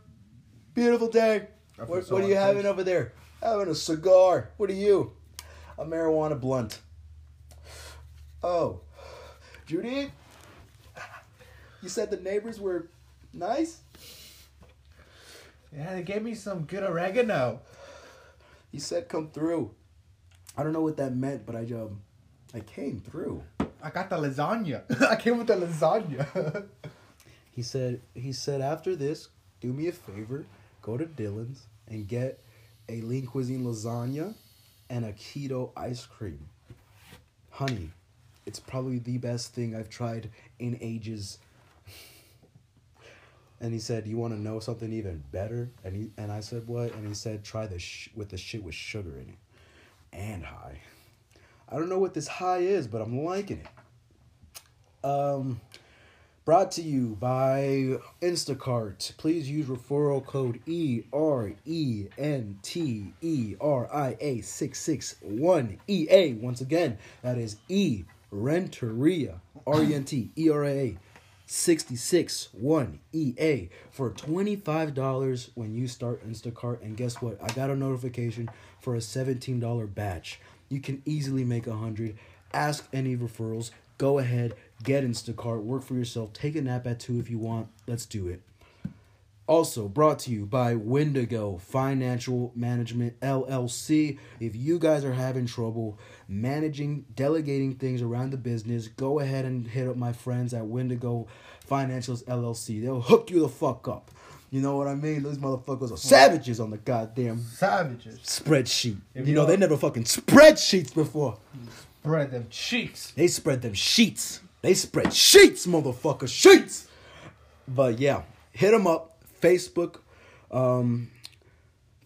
Beautiful day. What, so what are you having over there? Having a cigar. What are you? A marijuana blunt. Oh, Judy, you said the neighbors were nice. Yeah, they gave me some good oregano. He said come through. I don't know what that meant, but I um, I came through. I got the lasagna. (laughs) I came with the lasagna. (laughs) He said he said after this, do me a favor, go to Dillons and get a lean cuisine lasagna and a keto ice cream. Honey, it's probably the best thing I've tried in ages. And he said, "You want to know something even better?" And he and I said, "What?" And he said, "Try the sh- with the shit with sugar in it and high." I don't know what this high is, but I'm liking it. Um, brought to you by Instacart. Please use referral code E R E N T E R I A six six one E A. Once again, that is E Renteria R E N T E R I A. 66 1 EA for $25 when you start Instacart. And guess what? I got a notification for a $17 batch. You can easily make a 100 Ask any referrals. Go ahead, get Instacart, work for yourself, take a nap at 2 if you want. Let's do it. Also brought to you by Wendigo Financial Management LLC. If you guys are having trouble managing, delegating things around the business, go ahead and hit up my friends at Wendigo Financials LLC. They'll hook you the fuck up. You know what I mean? Those motherfuckers are savages on the goddamn Savages. spreadsheet. If You know, you they never fucking spreadsheets before. Spread them cheeks. They spread them sheets. They spread sheets, motherfucker, sheets. But yeah, hit them up. Facebook, um,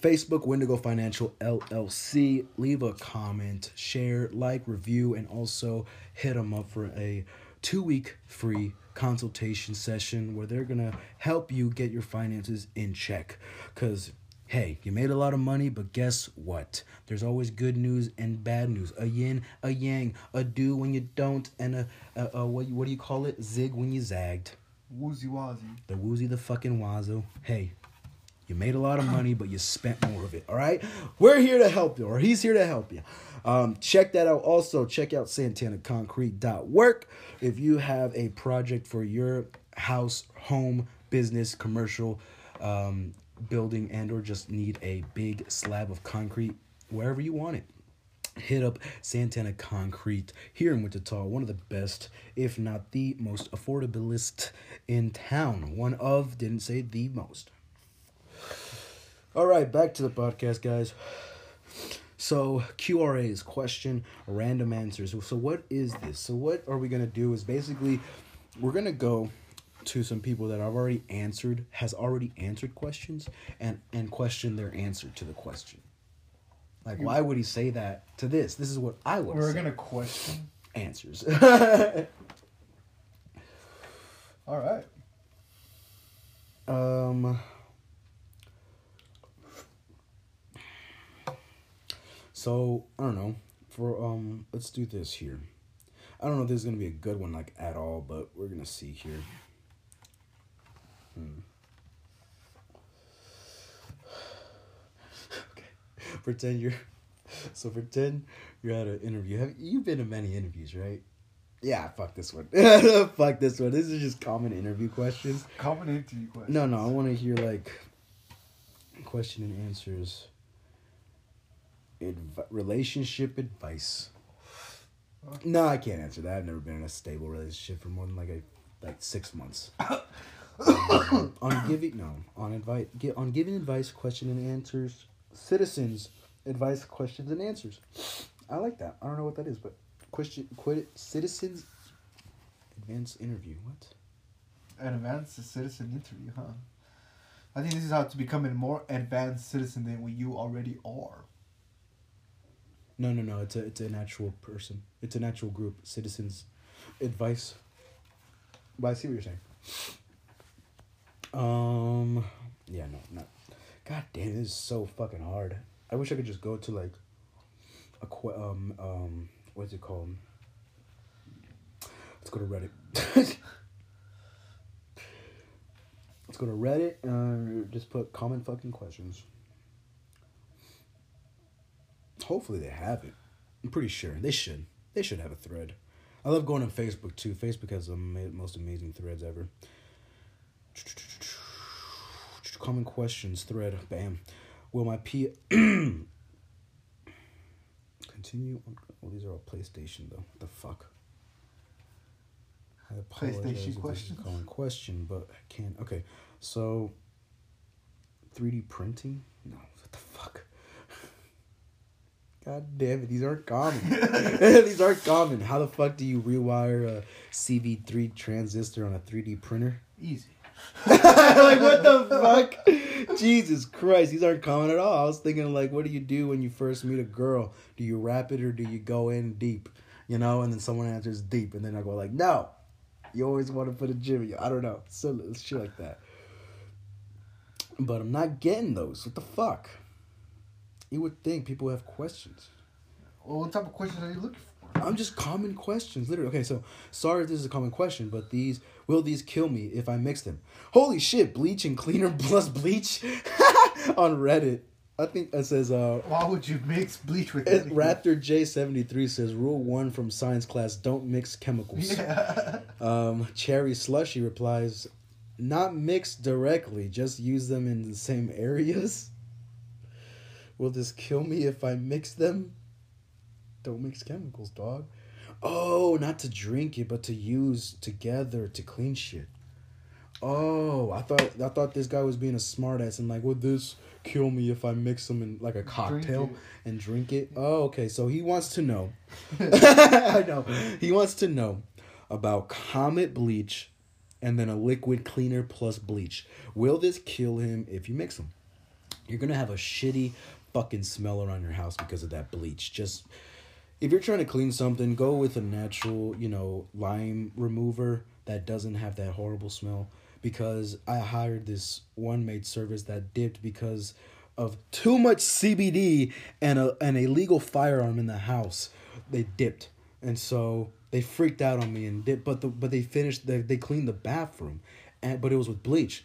Facebook Wendigo Financial LLC. Leave a comment, share, like, review, and also hit them up for a two-week free consultation session where they're gonna help you get your finances in check. Cause hey, you made a lot of money, but guess what? There's always good news and bad news. A yin, a yang, a do when you don't, and a, a, a what, what do you call it? Zig when you zagged. Woozy wazzy. The woozy, the fucking wazoo. Hey, you made a lot of money, but you spent more of it. All right, we're here to help you, or he's here to help you. Um, check that out. Also, check out SantanaConcrete.work if you have a project for your house, home, business, commercial, um, building, and or just need a big slab of concrete wherever you want it hit up Santana Concrete here in Wichita, one of the best, if not the most affordablest in town. One of, didn't say the most. All right, back to the podcast, guys. So, QRA's question, random answers. So, what is this? So, what are we going to do is basically we're going to go to some people that I've already answered, has already answered questions, and, and question their answer to the question. Like, why would he say that to this? This is what I would We're say. gonna question. Answers. (laughs) All right. um. So, I don't know. For, um, let's do this here. I don't know if this is to be a good one, like, at all, but we're to see here. Hmm. (sighs) okay. Pretend you're. So pretend you're at an interview. Have you've been to many interviews, right? Yeah, fuck this one. (laughs) fuck this one. This is just common interview questions. Common interview questions. No, no, I want to hear like question and answers. Adv- relationship advice. No, I can't answer that. I've never been in a stable relationship for more than like a like six months. (laughs) On giving no on advice get on giving advice, question and answers, citizens advice, questions and answers. I like that. I don't know what that is, but question quit citizens advanced interview. What? An advanced citizen interview, huh? I think this is how to become a more advanced citizen than what you already are. No, no, no. It's a it's an actual person. It's an actual group. Citizens advice. But I see what you're saying. Um. Yeah. No. Not. God damn. This is so fucking hard. I wish I could just go to like a qu- um um what's it called? Let's go to Reddit. (laughs) Let's go to Reddit and just put common fucking questions. Hopefully they have it. I'm pretty sure they should. They should have a thread. I love going on Facebook too. Facebook has the most amazing threads ever. Common questions thread. Bam. Will my P (clears throat) continue? on- Well, these are all PlayStation though. What the fuck? I apologize PlayStation if this is a questions? common question, but I can't. Okay, so 3D printing? No, what the fuck? (laughs) God damn it, these aren't common. (laughs) (laughs) these aren't common. How the fuck do you rewire a CV3 transistor on a 3D printer? Easy. (laughs) like what the fuck? (laughs) Jesus Christ, these aren't common at all. I was thinking like, what do you do when you first meet a girl? Do you rap it or do you go in deep? You know, and then someone answers deep, and then I go like, no. You always want to put a jimmy. I don't know, so shit like that. But I'm not getting those. What the fuck? You would think people have questions. Well, what type of questions are you looking for? I'm just common questions, literally. Okay, so sorry if this is a common question, but these will these kill me if I mix them? Holy shit, bleach and cleaner (laughs) plus bleach (laughs) on Reddit. I think it says uh Why would you mix bleach with it- anything? Raptor J73 says rule one from science class don't mix chemicals. Yeah. (laughs) Um Cherry Slushy replies, not mix directly, just use them in the same areas. Will this kill me if I mix them? Don't mix chemicals, dog. Oh, not to drink it, but to use together to clean shit. Oh, I thought I thought this guy was being a smartass and like, would this kill me if I mix them in like a cocktail it. and drink it? Oh, okay. So he wants to know. (laughs) (laughs) I know. He wants to know about Comet bleach and then a liquid cleaner plus bleach. Will this kill him if you mix them? You're gonna have a shitty fucking smell around your house because of that bleach. Just if you're trying to clean something, go with a natural, you know, lime remover that doesn't have that horrible smell. Because I hired this one maid service that dipped because of too much CBD and a an illegal firearm in the house. They dipped, and so they freaked out on me and dipped. But the but they finished. They they cleaned the bathroom, and but it was with bleach.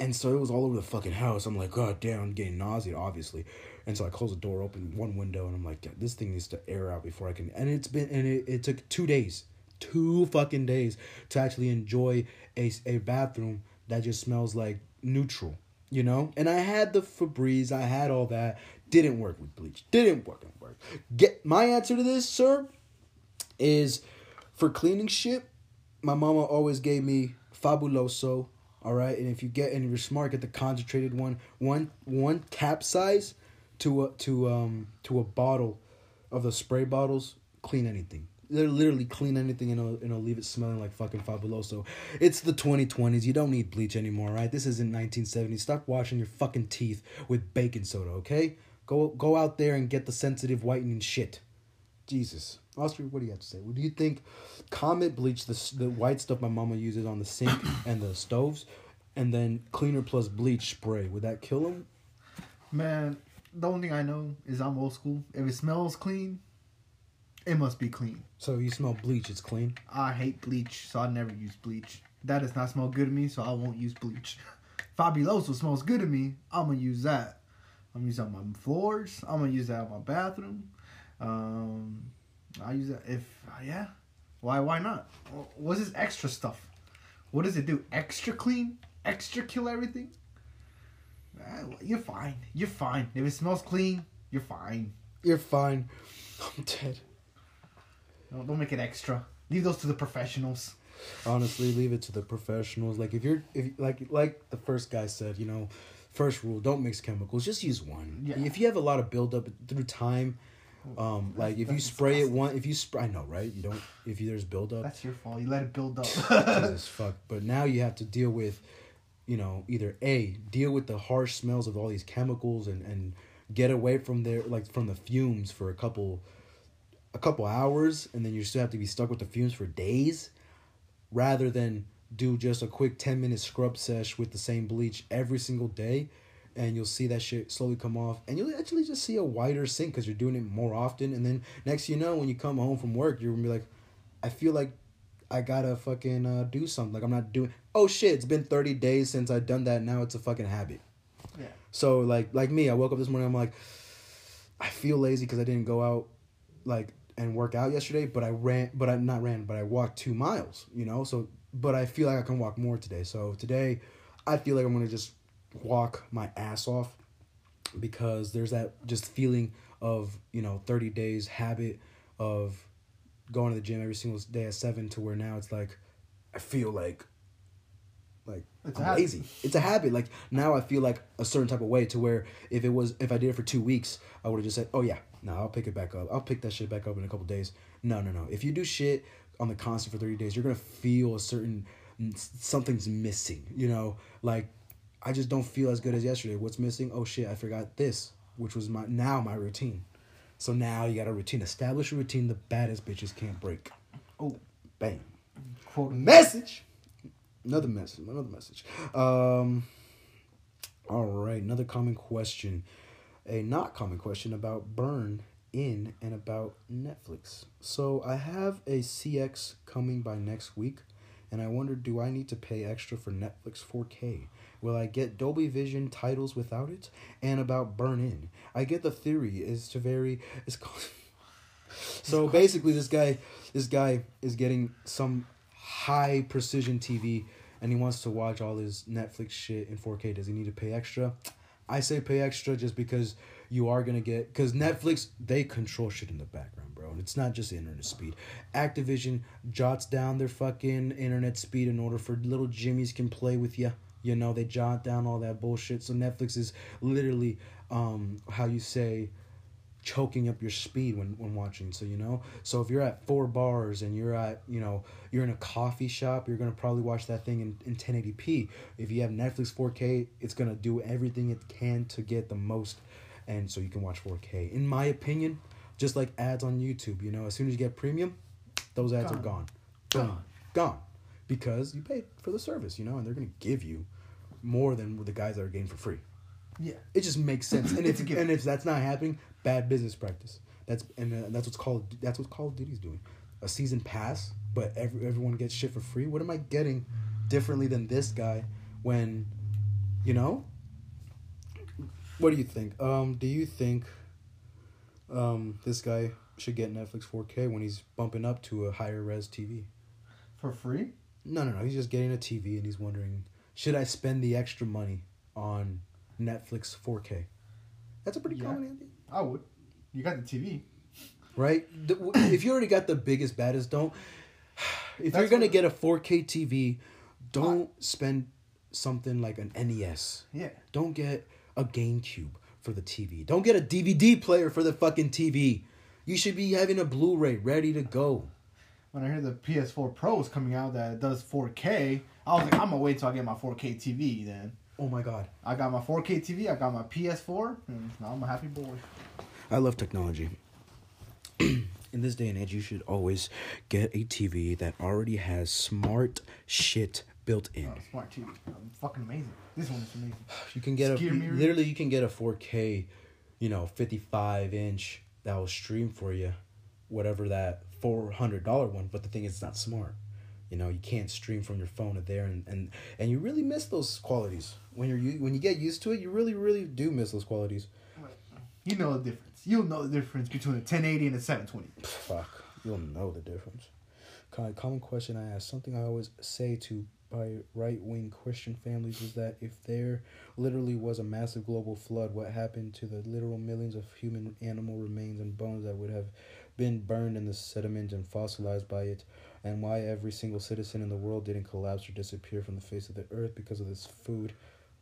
And so it was all over the fucking house. I'm like, God damn, I'm getting nauseated, obviously. And so I close the door, open one window, and I'm like, this thing needs to air out before I can. And it's been, and it, it took two days, two fucking days to actually enjoy a, a bathroom that just smells like neutral, you know? And I had the Febreze, I had all that. Didn't work with bleach. Didn't fucking work. Get my answer to this, sir, is for cleaning shit, my mama always gave me Fabuloso. All right, and if you get and you're smart, get the concentrated one, one one cap size to a to um to a bottle of the spray bottles. Clean anything. They're literally clean anything and it'll, and it'll leave it smelling like fucking Fabuloso. It's the 2020s. You don't need bleach anymore, right? This isn't 1970s. Stop washing your fucking teeth with baking soda, okay? Go go out there and get the sensitive whitening shit. Jesus. Oscar, what do you have to say? What do you think Comet bleach, the, the white stuff my mama uses on the sink (coughs) and the stoves, and then cleaner plus bleach spray, would that kill them? Man, the only thing I know is I'm old school. If it smells clean, it must be clean. So you smell bleach, it's clean. I hate bleach, so I never use bleach. That does not smell good to me, so I won't use bleach. (laughs) Fabuloso smells good to me. I'm gonna use that. I'm gonna use that on my floors. I'm gonna use that on my bathroom. Um, I use that if yeah. Why? Why not? What's this extra stuff? What does it do? Extra clean? Extra kill everything? Ah, You're fine. You're fine. If it smells clean, you're fine. You're fine. I'm dead. Don't, don't make it extra. Leave those to the professionals. Honestly, leave it to the professionals. Like if you're if like like the first guy said, you know, first rule, don't mix chemicals. Just use one. Yeah. If you have a lot of buildup through time, um, like if you spray it one, if you spray, I know, right? You don't. If you, there's buildup, That's your fault. You let it build up. Jesus (laughs) fuck. But now you have to deal with, you know, either A, deal with the harsh smells of all these chemicals and, and get away from their like from the fumes for a couple a couple hours and then you still have to be stuck with the fumes for days rather than do just a quick 10 minute scrub sesh with the same bleach every single day and you'll see that shit slowly come off, and you'll actually just see a wider sink because you're doing it more often. And then next, you know, when you come home from work, you're gonna be like, I feel like I gotta fucking uh, do something. Like I'm not doing. Oh shit! It's been thirty days since I've done that. Now it's a fucking habit. Yeah. So like like me, I woke up this morning. I'm like, I feel lazy because I didn't go out, like and work out yesterday. But I ran, but I not ran, but I walked two miles. You know, so but I feel like I can walk more today. So today, I feel like I'm gonna just walk my ass off because there's that just feeling of you know 30 days habit of going to the gym every single day at seven to where now it's like I feel like like It's a I'm habit. lazy. It's a habit. Like now I feel like a certain type of way to where if it was if I did it for two weeks, I would have just said, Oh yeah, no, I'll pick it back up. I'll pick that shit back up in a couple days. No, no, no. If you do shit on the constant for 30 days, you're gonna feel a certain something's missing, you know? Like I just don't feel as good as yesterday. What's missing? Oh shit, I forgot this, which was my now my routine. So now you got a routine. Establish a routine the baddest bitches can't break. Oh, Bang. quote. Message. Another message. Another message. Um. All right. Another common question, a not common question about Burn in and about Netflix. So I have a CX coming by next week, and I wondered do I need to pay extra for Netflix 4K? Will I get Dolby Vision titles without it? And about Burn In, I get the theory is to vary. Is (laughs) called. So basically, this guy, this guy is getting some high precision TV, and he wants to watch all his Netflix shit in four K. Does he need to pay extra? I say pay extra just because you are gonna get because Netflix they control shit in the background, bro, and it's not just internet speed. Activision jots down their fucking internet speed in order for little Jimmys can play with you. You know they jot down all that bullshit. So Netflix is literally um how you say choking up your speed when, when watching so you know so if you're at four bars and you're at you know you're in a coffee shop you're gonna probably watch that thing in, in 1080p if you have netflix 4k it's gonna do everything it can to get the most and so you can watch 4k in my opinion just like ads on youtube you know as soon as you get premium those ads are Gone. gone gone gone because you paid for the service you know and they're gonna give you more than the guys that are getting for free Yeah. it just makes (laughs) sense. And if and if that's not happening, bad business practice. That's and uh, that's what's called that's what Call of Duty's doing. A season pass, but every, everyone gets shit for free. What am I getting differently than this guy when you know? What do you think? Um do you think um this guy should get Netflix 4K when he's bumping up to a higher res TV? For free? No, no, no. He's just getting a TV and he's wondering, should I spend the extra money on Netflix 4K? That's a pretty Yeah. common idea, I would. You got the TV. right? (clears throat) If you already got the biggest, baddest, don't. (sighs) If you're gonna get a 4K TV, don't spend something like an NES. Yeah. Don't get a GameCube for the TV. Don't get a DVD player for the fucking TV. You should be having a Blu-ray ready to go. When I heard the PS4 Pro is coming out that does 4K, I was like, I'm gonna wait till I get my 4K TV. Then Oh my god. I got my 4K TV. I got my PS4, and now I'm a happy boy. I love technology. (clears throat) In this day and age, you should always get a TV that already has smart shit built in. Oh, smart TV. Fucking amazing. This one is amazing. (sighs) You can get a mirror. literally you can get a 4K, you know, 55 inch that will stream for you, whatever that $400 one. But the thing is, it's not smart. You know, you can't stream from your phone to there, and, and, and you really miss those qualities when you're when you get used to it. You really really do miss those qualities. You know the difference. You'll know the difference between a 1080 and a 720. Fuck, you'll know the difference. Co- Common question I ask, something I always say to by right wing Christian families is that if there literally was a massive global flood, what happened to the literal millions of human animal remains and bones that would have been burned in the sediment and fossilized by it, and why every single citizen in the world didn't collapse or disappear from the face of the earth because of this food,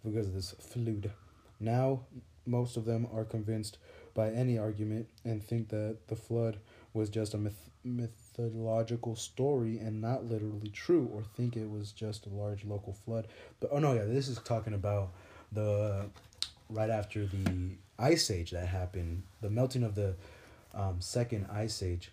because of this flood. Now, most of them are convinced by any argument and think that the flood was just a myth- mythological story and not literally true, or think it was just a large local flood. But oh no, yeah, this is talking about the right after the ice age that happened, the melting of the um, second ice age.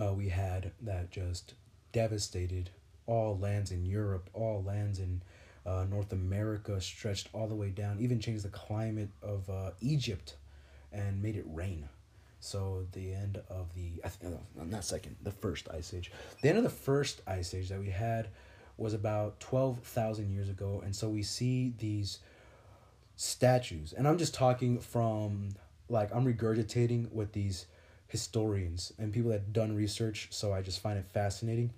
Uh, we had that just devastated all lands in Europe, all lands in uh, North America stretched all the way down, even changed the climate of uh, Egypt and made it rain. So the end of the I think no, not second, the first ice age. The end of the first ice age that we had was about 12,000 years ago and so we see these statues and I'm just talking from like I'm regurgitating what these historians and people that done research so I just find it fascinating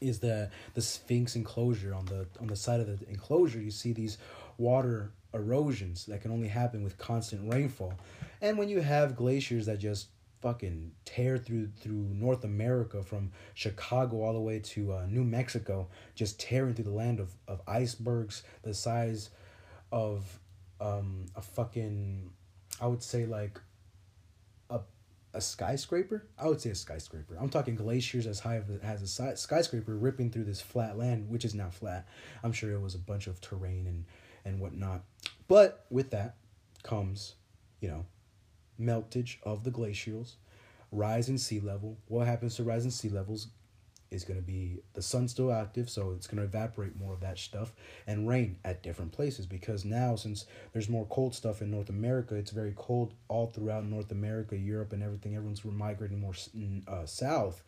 is the the sphinx enclosure on the on the side of the enclosure you see these water erosions that can only happen with constant rainfall and when you have glaciers that just fucking tear through through North America from Chicago all the way to uh, New Mexico just tearing through the land of, of icebergs the size of um a fucking I would say like a a skyscraper. I would say a skyscraper. I'm talking glaciers as high as a si- skyscraper ripping through this flat land, which is now flat. I'm sure it was a bunch of terrain and and whatnot. But with that comes, you know, meltage of the glacials, rise in sea level. What happens to rise in sea levels is going to be the sun's still active, so it's going to evaporate more of that stuff and rain at different places because now, since there's more cold stuff in North America, it's very cold all throughout North America, Europe, and everything. Everyone's migrating more uh, south.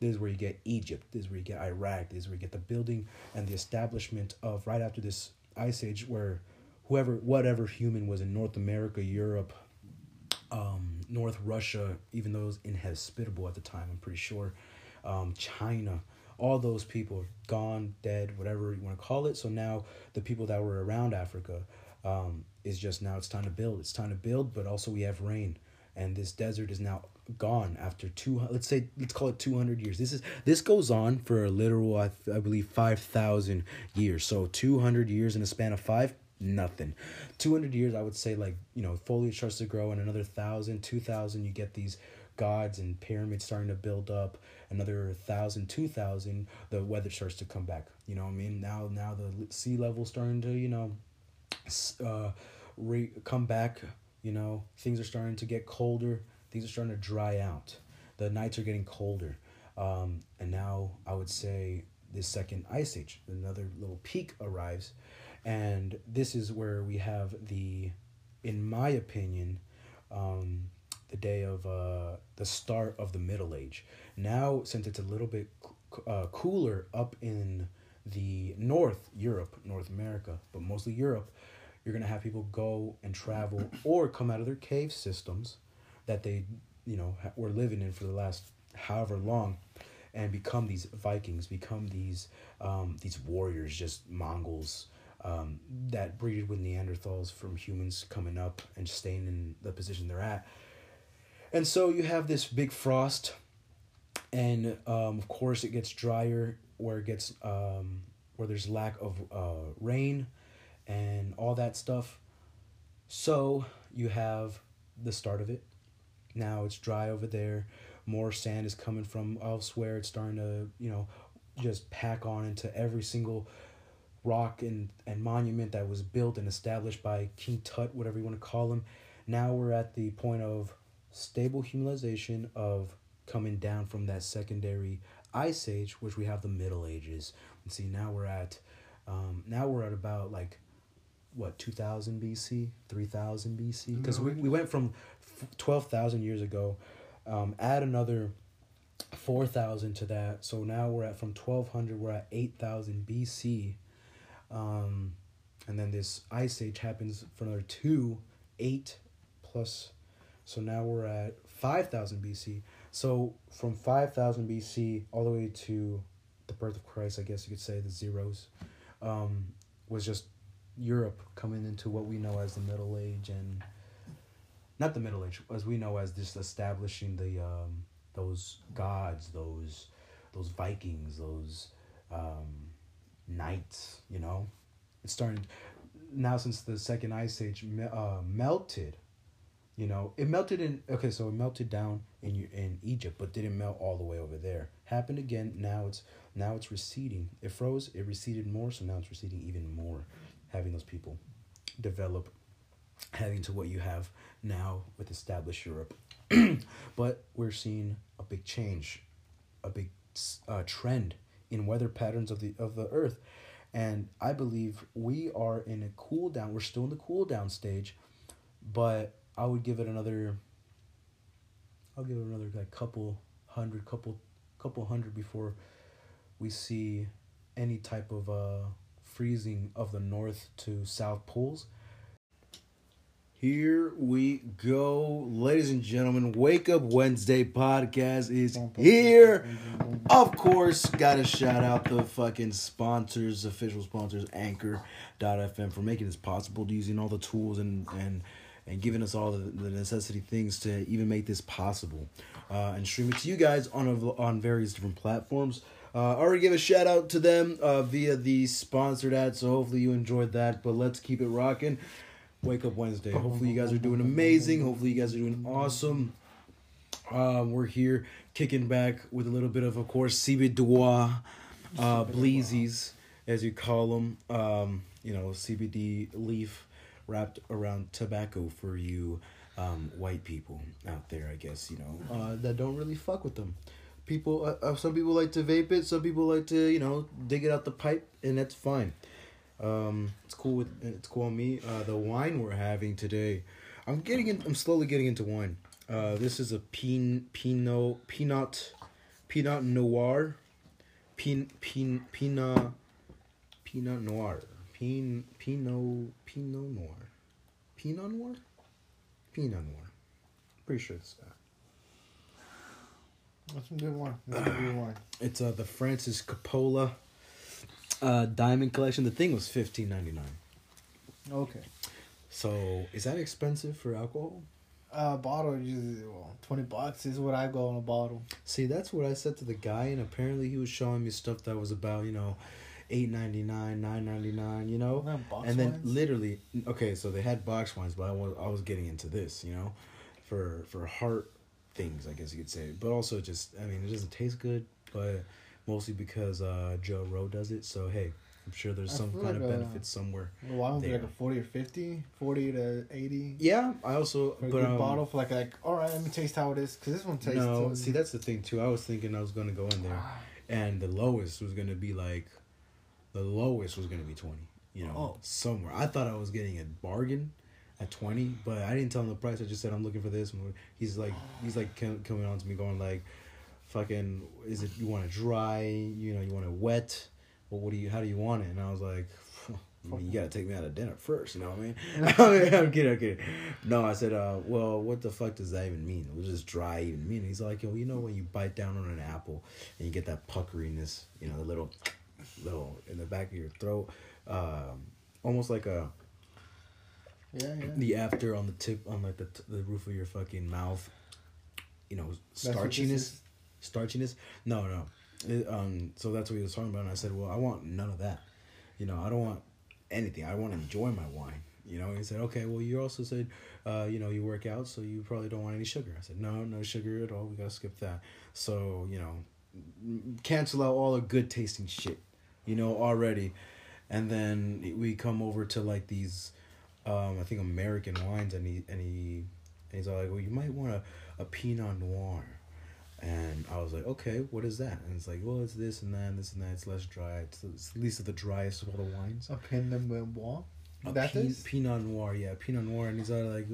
This is where you get Egypt. This is where you get Iraq. This is where you get the building and the establishment of right after this ice age, where whoever, whatever human was in North America, Europe, um, North Russia, even though it was inhospitable at the time, I'm pretty sure um, China, all those people gone, dead, whatever you want to call it. So now the people that were around Africa um, is just now it's time to build. It's time to build, but also we have rain, and this desert is now gone after two. Let's say let's call it two hundred years. This is this goes on for a literal I, I believe five thousand years. So two hundred years in a span of five nothing. 200 years i would say like you know foliage starts to grow and another thousand two thousand you get these gods and pyramids starting to build up. Another thousand two thousand the weather starts to come back. You know what i mean? Now now the sea level starting to you know uh re- come back. You know things are starting to get colder. Things are starting to dry out. The nights are getting colder. Um, and now i would say this second ice age another little peak arrives and this is where we have the in my opinion um, the day of uh, the start of the Middle Age. Now, since it's a little bit uh, cooler up in the North, Europe, North America, but mostly Europe, you're gonna have people go and travel (clears throat) or come out of their cave systems that they, you know, were living in for the last however long, and become these Vikings, become these um, these warriors, just Mongols. Um, that breeded with Neanderthals from humans coming up and staying in the position they're at and so you have this big frost, and um, of course it gets drier where it gets um, where there's lack of uh, rain, and all that stuff. So you have the start of it. Now it's dry over there. More sand is coming from elsewhere. It's starting to you know just pack on into every single rock and, and monument that was built and established by King Tut, whatever you want to call him. Now we're at the point of stable humanization of coming down from that secondary ice age, which we have the Middle Ages. And see, now we're at, um, now we're at about like, what, 2000 BC, 3000 BC? Because we, we went from 12,000 years ago, um, add another 4,000 to that. So now we're at from 1200, we're at 8,000 BC. Um, and then this ice age happens for another two, eight plus so now we're at 5000 BC. So from 5000 BC all the way to the birth of Christ, I guess you could say the zeros, um, was just Europe coming into what we know as the Middle Age and not the Middle Age, as we know as just establishing the um, those gods, those those Vikings, those um, knights. You know, it's starting now since the Second Ice Age uh, melted you know, it melted in okay, so it melted down in in Egypt, but didn't melt all the way over there. Happened again. Now it's now it's receding. It froze. It receded more, so now it's receding even more. Having those people develop, having to what you have now with established Europe, (clears throat) but we're seeing a big change, a big uh, trend in weather patterns of the of the Earth, and I believe we are in a cool down. We're still in the cool down stage, but I would give it another. I'll give it another like couple hundred, couple couple hundred before we see any type of uh freezing of the north to south poles. Here we go, ladies and gentlemen. Wake Up Wednesday podcast is here. Of course, gotta shout out the fucking sponsors, official sponsors, Anchor.fm for making this possible, using all the tools and and and giving us all the, the necessity things to even make this possible, uh, and stream it to you guys on a, on various different platforms. Uh, I already gave a shout out to them uh, via the sponsored ad, so hopefully you enjoyed that. But let's keep it rocking. Wake Up Wednesday. Hopefully you guys are doing amazing. Hopefully you guys are doing awesome. Um, we're here kicking back with a little bit of, of course, CB Duois, uh, bleezies, as you call them. Um, you know, CBD leaf wrapped around tobacco for you um, white people out there, I guess, you know, uh, that don't really fuck with them. People, uh, uh, some people like to vape it, some people like to, you know, dig it out the pipe, and that's fine. Um, it's cool with it's cool on me. Uh, the wine we're having today, I'm getting in. I'm slowly getting into wine. Uh, this is a pin pinot pinot pinot noir, pin pin pinot pinot noir, pin pinot pinot noir, pinot noir, pinot noir. Pretty sure it's that. That's some good wine. That's some good wine. It's uh the Francis Coppola uh diamond collection. The thing was fifteen ninety nine. Okay. So is that expensive for alcohol? Uh, bottle usually well, twenty bucks is what I go on a bottle. See, that's what I said to the guy, and apparently he was showing me stuff that was about you know, eight ninety nine, nine ninety nine, you know, box and then wines? literally, okay, so they had box wines, but I was I was getting into this, you know, for for heart things, I guess you could say, but also just I mean it doesn't taste good, but mostly because uh Joe Rowe does it. So hey, I'm sure there's I some kind like, of uh, benefit somewhere. Would be like a forty or 50, 40 to eighty. Yeah, I also but good um, bottle for like like all right, let me taste how it is because this one tastes. No, uh, see that's the thing too. I was thinking I was gonna go in there, (sighs) and the lowest was gonna be like, the lowest was gonna be twenty. You know, Oh. somewhere. I thought I was getting a bargain at twenty, but I didn't tell him the price. I just said I'm looking for this. And he's like, he's like coming on to me, going like, "Fucking, is it you want it dry? You know, you want it wet? Well, what do you? How do you want it?" And I was like. I mean, you gotta take me out of dinner first, you know what I mean? (laughs) I'm kidding, I'm kidding. No, I said, uh, well, what the fuck does that even mean? What does this dry even mean? He's like, yo, you know when you bite down on an apple and you get that puckeriness, you know, the little, little in the back of your throat, um, almost like a yeah, yeah. the after on the tip on like the the roof of your fucking mouth, you know, starchiness? Starchiness. No, no. It, um, so that's what he was talking about, and I said, well, I want none of that. You know, I don't want anything. I want to enjoy my wine. You know, he said, okay, well, you also said, uh, you know, you work out, so you probably don't want any sugar. I said, no, no sugar at all. We gotta skip that. So, you know, cancel out all the good tasting shit, you know, already. And then we come over to like these, um, I think American wines, and he and he, and he's all like, well, you might want a, a Pinot Noir. And I was like, okay, what is that? And it's like, well, it's this and that, and this and that. It's less dry. It's, it's least of the driest of all the wines. A Pinot Noir. That Pin- is? Pinot Noir, yeah, Pinot Noir, and he's like,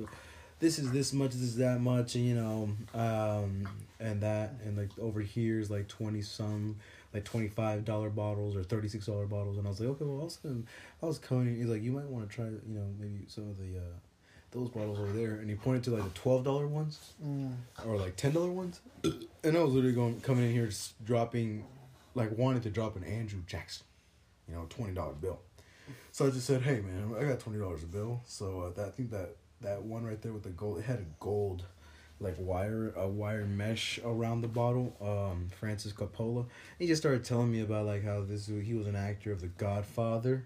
this is this much, this is that much, and you know, um, and that, and like over here is like twenty some, like twenty five dollar bottles or thirty six dollar bottles, and I was like, okay, well, I was gonna, I was coming. He's like, you might want to try, you know, maybe some of the, uh, those bottles over there, and he pointed to like the twelve dollar ones Mm. or like ten dollar ones, and I was literally going coming in here just dropping, like wanting to drop an Andrew Jackson, you know, twenty dollar bill. So I just said, hey man, I got twenty dollars a bill. So uh, that I think that that one right there with the gold, it had a gold, like wire a wire mesh around the bottle. Um, Francis Coppola. He just started telling me about like how this he was an actor of The Godfather.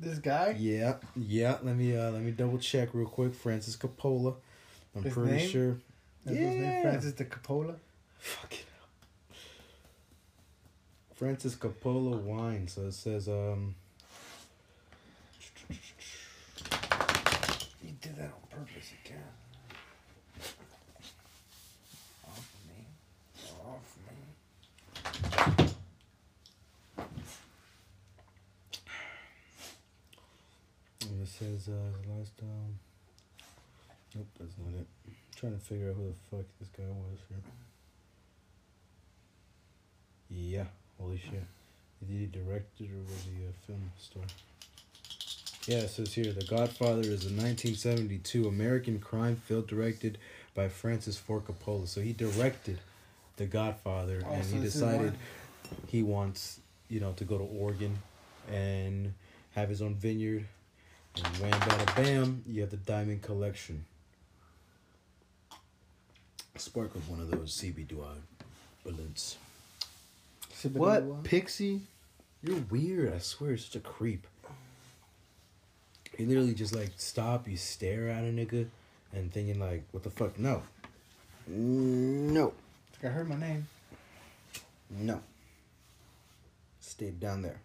This guy. Yeah, yeah. Let me uh let me double check real quick. Francis Coppola. I'm His pretty name? sure. That's his name, Yeah. Francis de Coppola. Fucking. Francis Coppola wine. So it says um. He did that on purpose. He can. Off me. Off me. Is uh, his last um. Nope, that's not it. I'm trying to figure out who the fuck this guy was here. Yeah, holy shit. Did he direct it or was he a film star? Yeah, it says here The Godfather is a 1972 American crime film directed by Francis Ford Coppola. So he directed The Godfather Oh, and so he decided he wants, you know, to go to Oregon and have his own vineyard. And wham, bada, bam, you have the Diamond Collection. Spark Sparkles one of those CB Duad balloons. What? Pixie? You're weird, I swear, you're such a creep. You literally just like stop, you stare at a nigga and thinking like, what the fuck? No. No. I heard my name. No. Stay down there.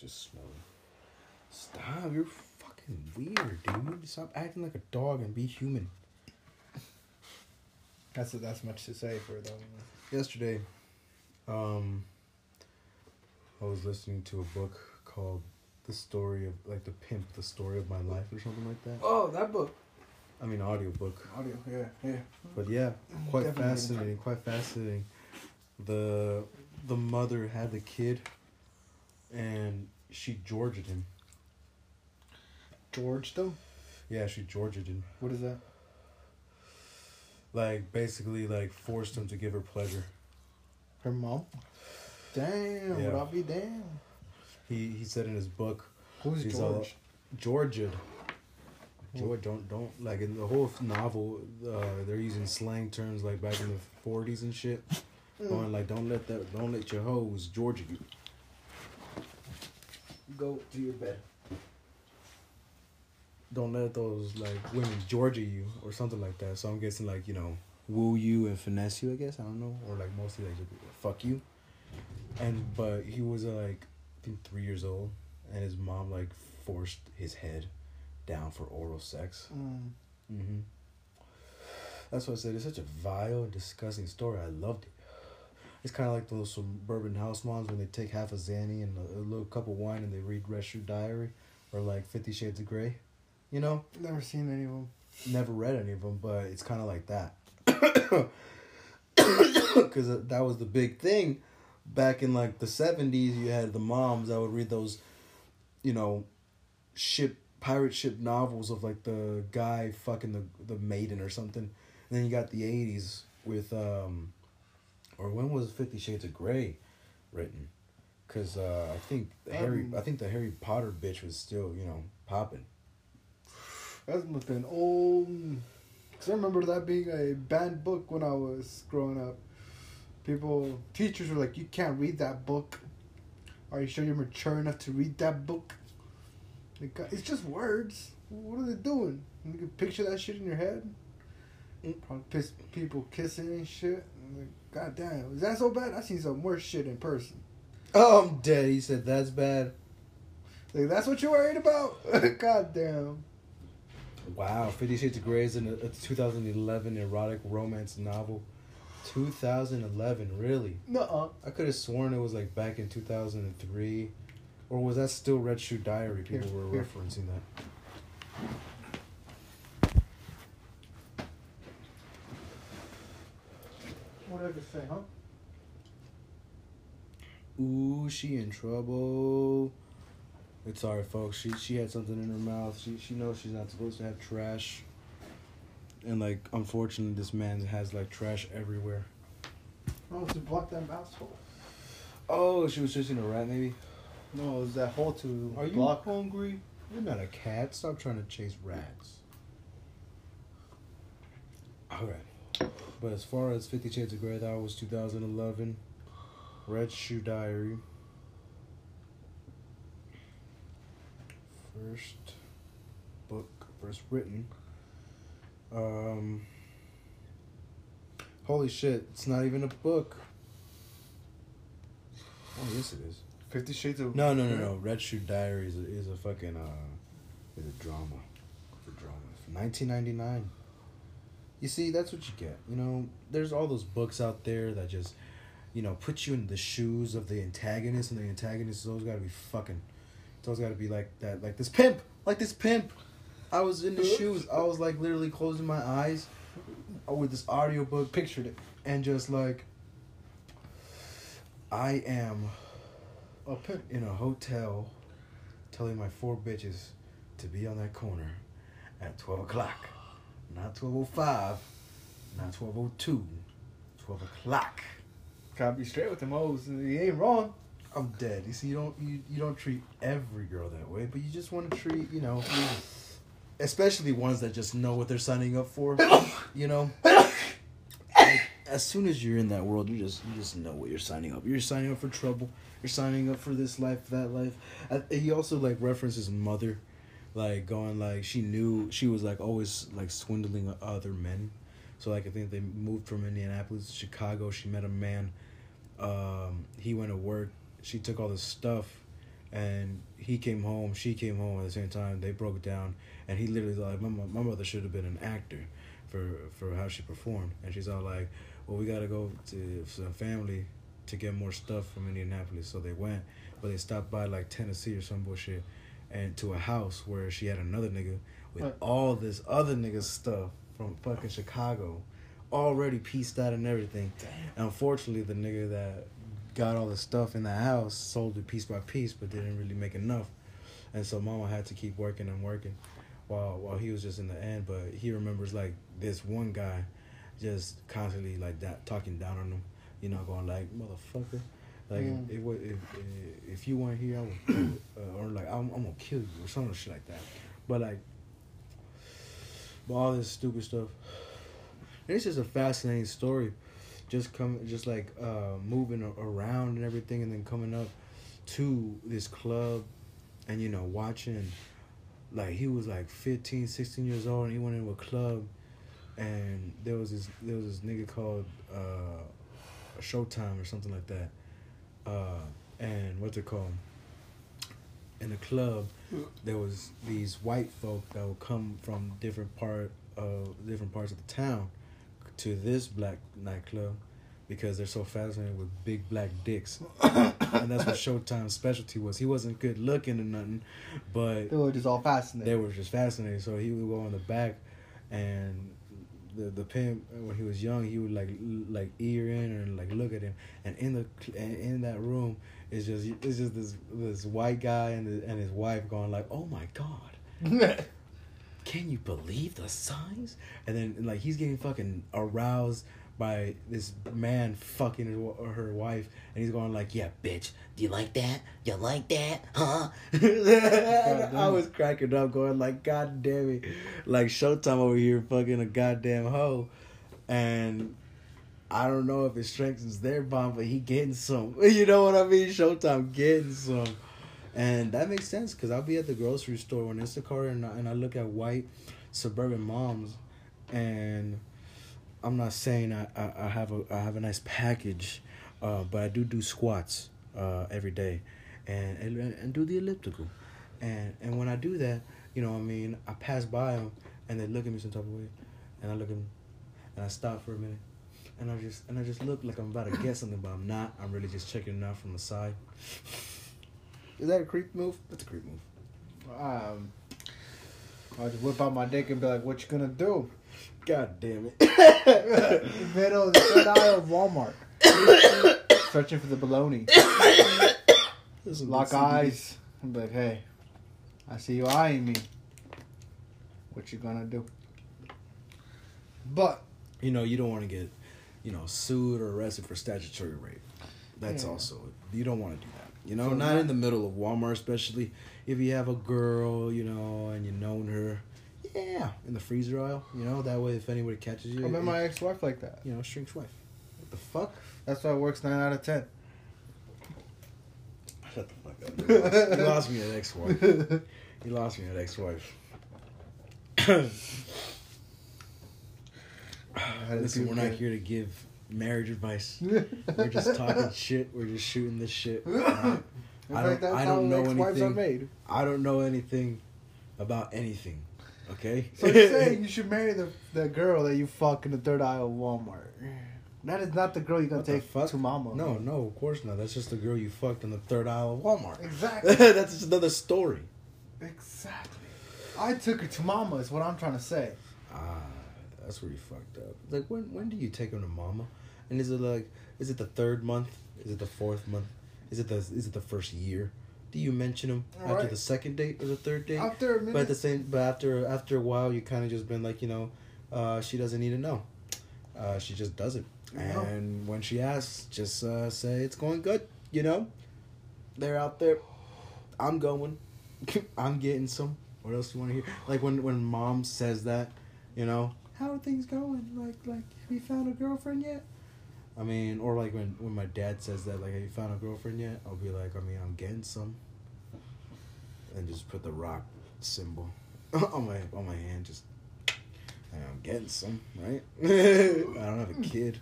Just smelling. Stop, you're fucking weird, dude. Stop acting like a dog and be human. That's that's much to say for though. Yesterday, um, I was listening to a book called "The Story of like the Pimp, the Story of My Life" or something like that. Oh, that book. I mean, audio book. Audio. Yeah, yeah. But yeah, quite Definitely fascinating. Quite fascinating. The the mother had the kid, and she Georged him. George though. Yeah, she Georged him. What is that? Like basically, like forced him to give her pleasure. Her mom. Damn. Yeah. Would I be damn? He he said in his book, Who's She's George? Georged. George, don't don't like in the whole novel. Uh, they're using slang terms like back in the forties and shit. Going like, don't let that, don't let your hoes Georgia you. Go to your bed. Don't let those like women Georgia you or something like that. So I'm guessing like you know woo you and finesse you. I guess I don't know or like mostly like fuck you. And but he was uh, like I think three years old, and his mom like forced his head down for oral sex. Mm. Mm-hmm. That's what I said. It's such a vile and disgusting story. I loved it. It's kind of like those suburban house moms when they take half a Xanny and a, a little cup of wine and they read Red Shoe Diary or like Fifty Shades of Grey. You know, Never seen any of them. never read any of them, but it's kind of like that. (coughs) Because that was the big thing back in like the 70s. You had the moms that would read those, you know, ship pirate ship novels of like the guy fucking the the maiden or something. And then you got the 80s with um or when was 50 Shades of Grey written? Cuz uh I think the Harry Um, I think the Harry Potter bitch was still, you know, popping. That must have been old. Cause I remember that being a banned book when I was growing up. People, teachers were like, "You can't read that book. Are you sure you're mature enough to read that book?" Like, it's just words. What are they doing? You can picture that shit in your head. Probably piss people kissing and shit. Like, God damn, is that so bad? I seen some worse shit in person. Oh, I'm dead. He said that's bad. Like, that's what you're worried about? (laughs) God damn. Wow, Fifty Shades of Grey is in a, a 2011 erotic romance novel. 2011, really? Nuh-uh. I could have sworn it was like back in 2003. Or was that still Red Shoe Diary? People Here, were here. referencing that. What did I just say, huh? Ooh, she in trouble. It's alright, folks. She she had something in her mouth. She she knows she's not supposed to have trash. And like, unfortunately, this man has like trash everywhere. Oh, to block that mouse hole. Oh, she was chasing a rat, maybe. No, it was that hole to Are you block. hungry? You're not a cat. Stop trying to chase rats. Alright. But as far as Fifty Shades of Grey, that was 2011. Red Shoe Diary. First book, first written. Um. Holy shit, it's not even a book. Oh, yes, it is. Fifty Shades of No, no, no, no. Red Shoe Diary is a, is a fucking uh, is a drama. It's a drama. Nineteen ninety nine. You see, that's what you get. You know, there's all those books out there that just you know, put you in the shoes of the antagonist, and the antagonist has always got to be fucking. It's always got to be like that, like this pimp, like this pimp. I was in the shoes. I was like literally closing my eyes with this audiobook, Pictured it. and just like, I am A pimp. in a hotel telling my four bitches to be on that corner at 12 o'clock. Not 12.05, not 12.02, 12 o'clock. Gotta be straight with the hoes. He ain't wrong. I'm dead. You see, you don't you, you don't treat every girl that way, but you just want to treat, you know, especially ones that just know what they're signing up for. You know, Like, as soon as you're in that world, you just you just know what you're signing up. You're signing up for trouble. You're signing up for this life, that life. He also like references mother, like going like she knew she was like always like swindling other men. So like I think they moved from Indianapolis to Chicago. She met a man. Um, he went to work. She took all this stuff, and he came home. She came home at the same time. They broke down, and he literally like, "My my mother should have been an actor, for for how she performed." And she's all like, "Well, we gotta go to some family to get more stuff from Indianapolis." So they went, but they stopped by like Tennessee or some bullshit, and to a house where she had another nigga with What? all this other nigga stuff from fucking Chicago, already pieced out and everything. And unfortunately, the nigga that got all the stuff in the house sold it piece by piece, but didn't really make enough. And so Mama had to keep working and working, while while he was just in the end. But he remembers like this one guy, just constantly like that talking down on him, you know, going like motherfucker. Like Mm. if, if if if you weren't here, I would, uh, or like I'm, I'm gonna kill you or some shit like that. But like, but all this stupid stuff. And it's just a fascinating story, just come, just like uh, moving around and everything, and then coming up to this club, and you know watching, like he was like 15, 16 years old, and he went into a club, and there was this there was this nigga called uh, Showtime or something like that, uh, and what's it called? In the club, there was these white folk that would come from different part of different parts of the town to this black nightclub because they're so fascinated with big black dicks, and that's what Showtime's specialty was. He wasn't good looking or nothing, but They were just all fascinated. they were just fascinated. So he would go in the back, and the the pimp when he was young, he would like l- like ear in and like look at him. And in the cl- and in that room is just it's just this this white guy and the, and his wife going like, oh my god. (laughs) Can you believe the signs? And then like he's getting fucking aroused by this man fucking his, her wife, and he's going like, "Yeah, bitch, do you like that? You like that, huh?" (laughs) I was cracking up, going like, "God damn it!" Like Showtime over here fucking a goddamn hoe, and I don't know if it strengthens their bond, but he getting some. (laughs) You know what I mean? Showtime getting some. And that makes sense because I'll be at the grocery store when Instacart and I, and I look at white suburban moms, and I'm not saying I, I, I have a I have a nice package, uh, but I do do squats uh, every day, and, and and do the elliptical, and and when I do that, you know I mean I pass by them and they look at me some type of way, and I look at them, and I stop for a minute, and I just and I just look like I'm about to get something, but I'm not. I'm really just checking it out from the side. Is that a creep move? That's a creep move. um, I'll just whip out my dick and be like, "What you gonna do?" God damn it. (laughs) Middle of the third aisle of Walmart, searching for the bologna. This is a Lock eyes. I'm like, "Hey, I see you eyeing me. What you gonna do?" But You know, you don't want to get, you know, sued or arrested for statutory rape. That's Yeah. also you don't want to do that. You know, So not not- in the middle of Walmart, especially if you have a girl, you know, and you known her. Yeah, in the freezer aisle. You know, that way if anybody catches you, I met it- my ex-wife like that. you know, shrink's wife. What the fuck? That's why it works nine out of ten. Shut the fuck up. you lost me at ex-wife. You lost me at ex-wife. (laughs) Listen, we're not here to give marriage advice. (laughs) We're just talking shit. We're just shooting this shit. I don't, that's I don't know anything. I don't know anything about anything. Okay. So you're (laughs) saying you should marry the the girl that you fuck in the third aisle of Walmart? That is not the girl you're gonna What take to mama. No, no, of course not. That's just the girl you fucked in the third aisle of Walmart. Exactly. (laughs) That's just another story. Exactly. I took her to mama. Is what I'm trying to say. Ah, that's where you fucked up. Like when when do you take them to mama? And is it like is it the third month? Is it the fourth month? Is it the is it the first year? Do you mention them after Right. the second date or the third date? After a But at the same, but after after a while, you kind of just been like, you know, uh, she doesn't need to know. Uh, she just doesn't. Yeah. And when she asks, just uh, say it's going good. You know, they're out there. I'm going. (laughs) I'm getting some. What else do you want to hear? Like when when mom says that, you know, how are things going? Like like have you found a girlfriend yet? I mean, or like when when my dad says that, like have you found a girlfriend yet? I'll be like, I mean, I'm getting some. And just put the rock symbol (laughs) on my on my hand. Just I'm getting some, right? (laughs) I don't have a kid.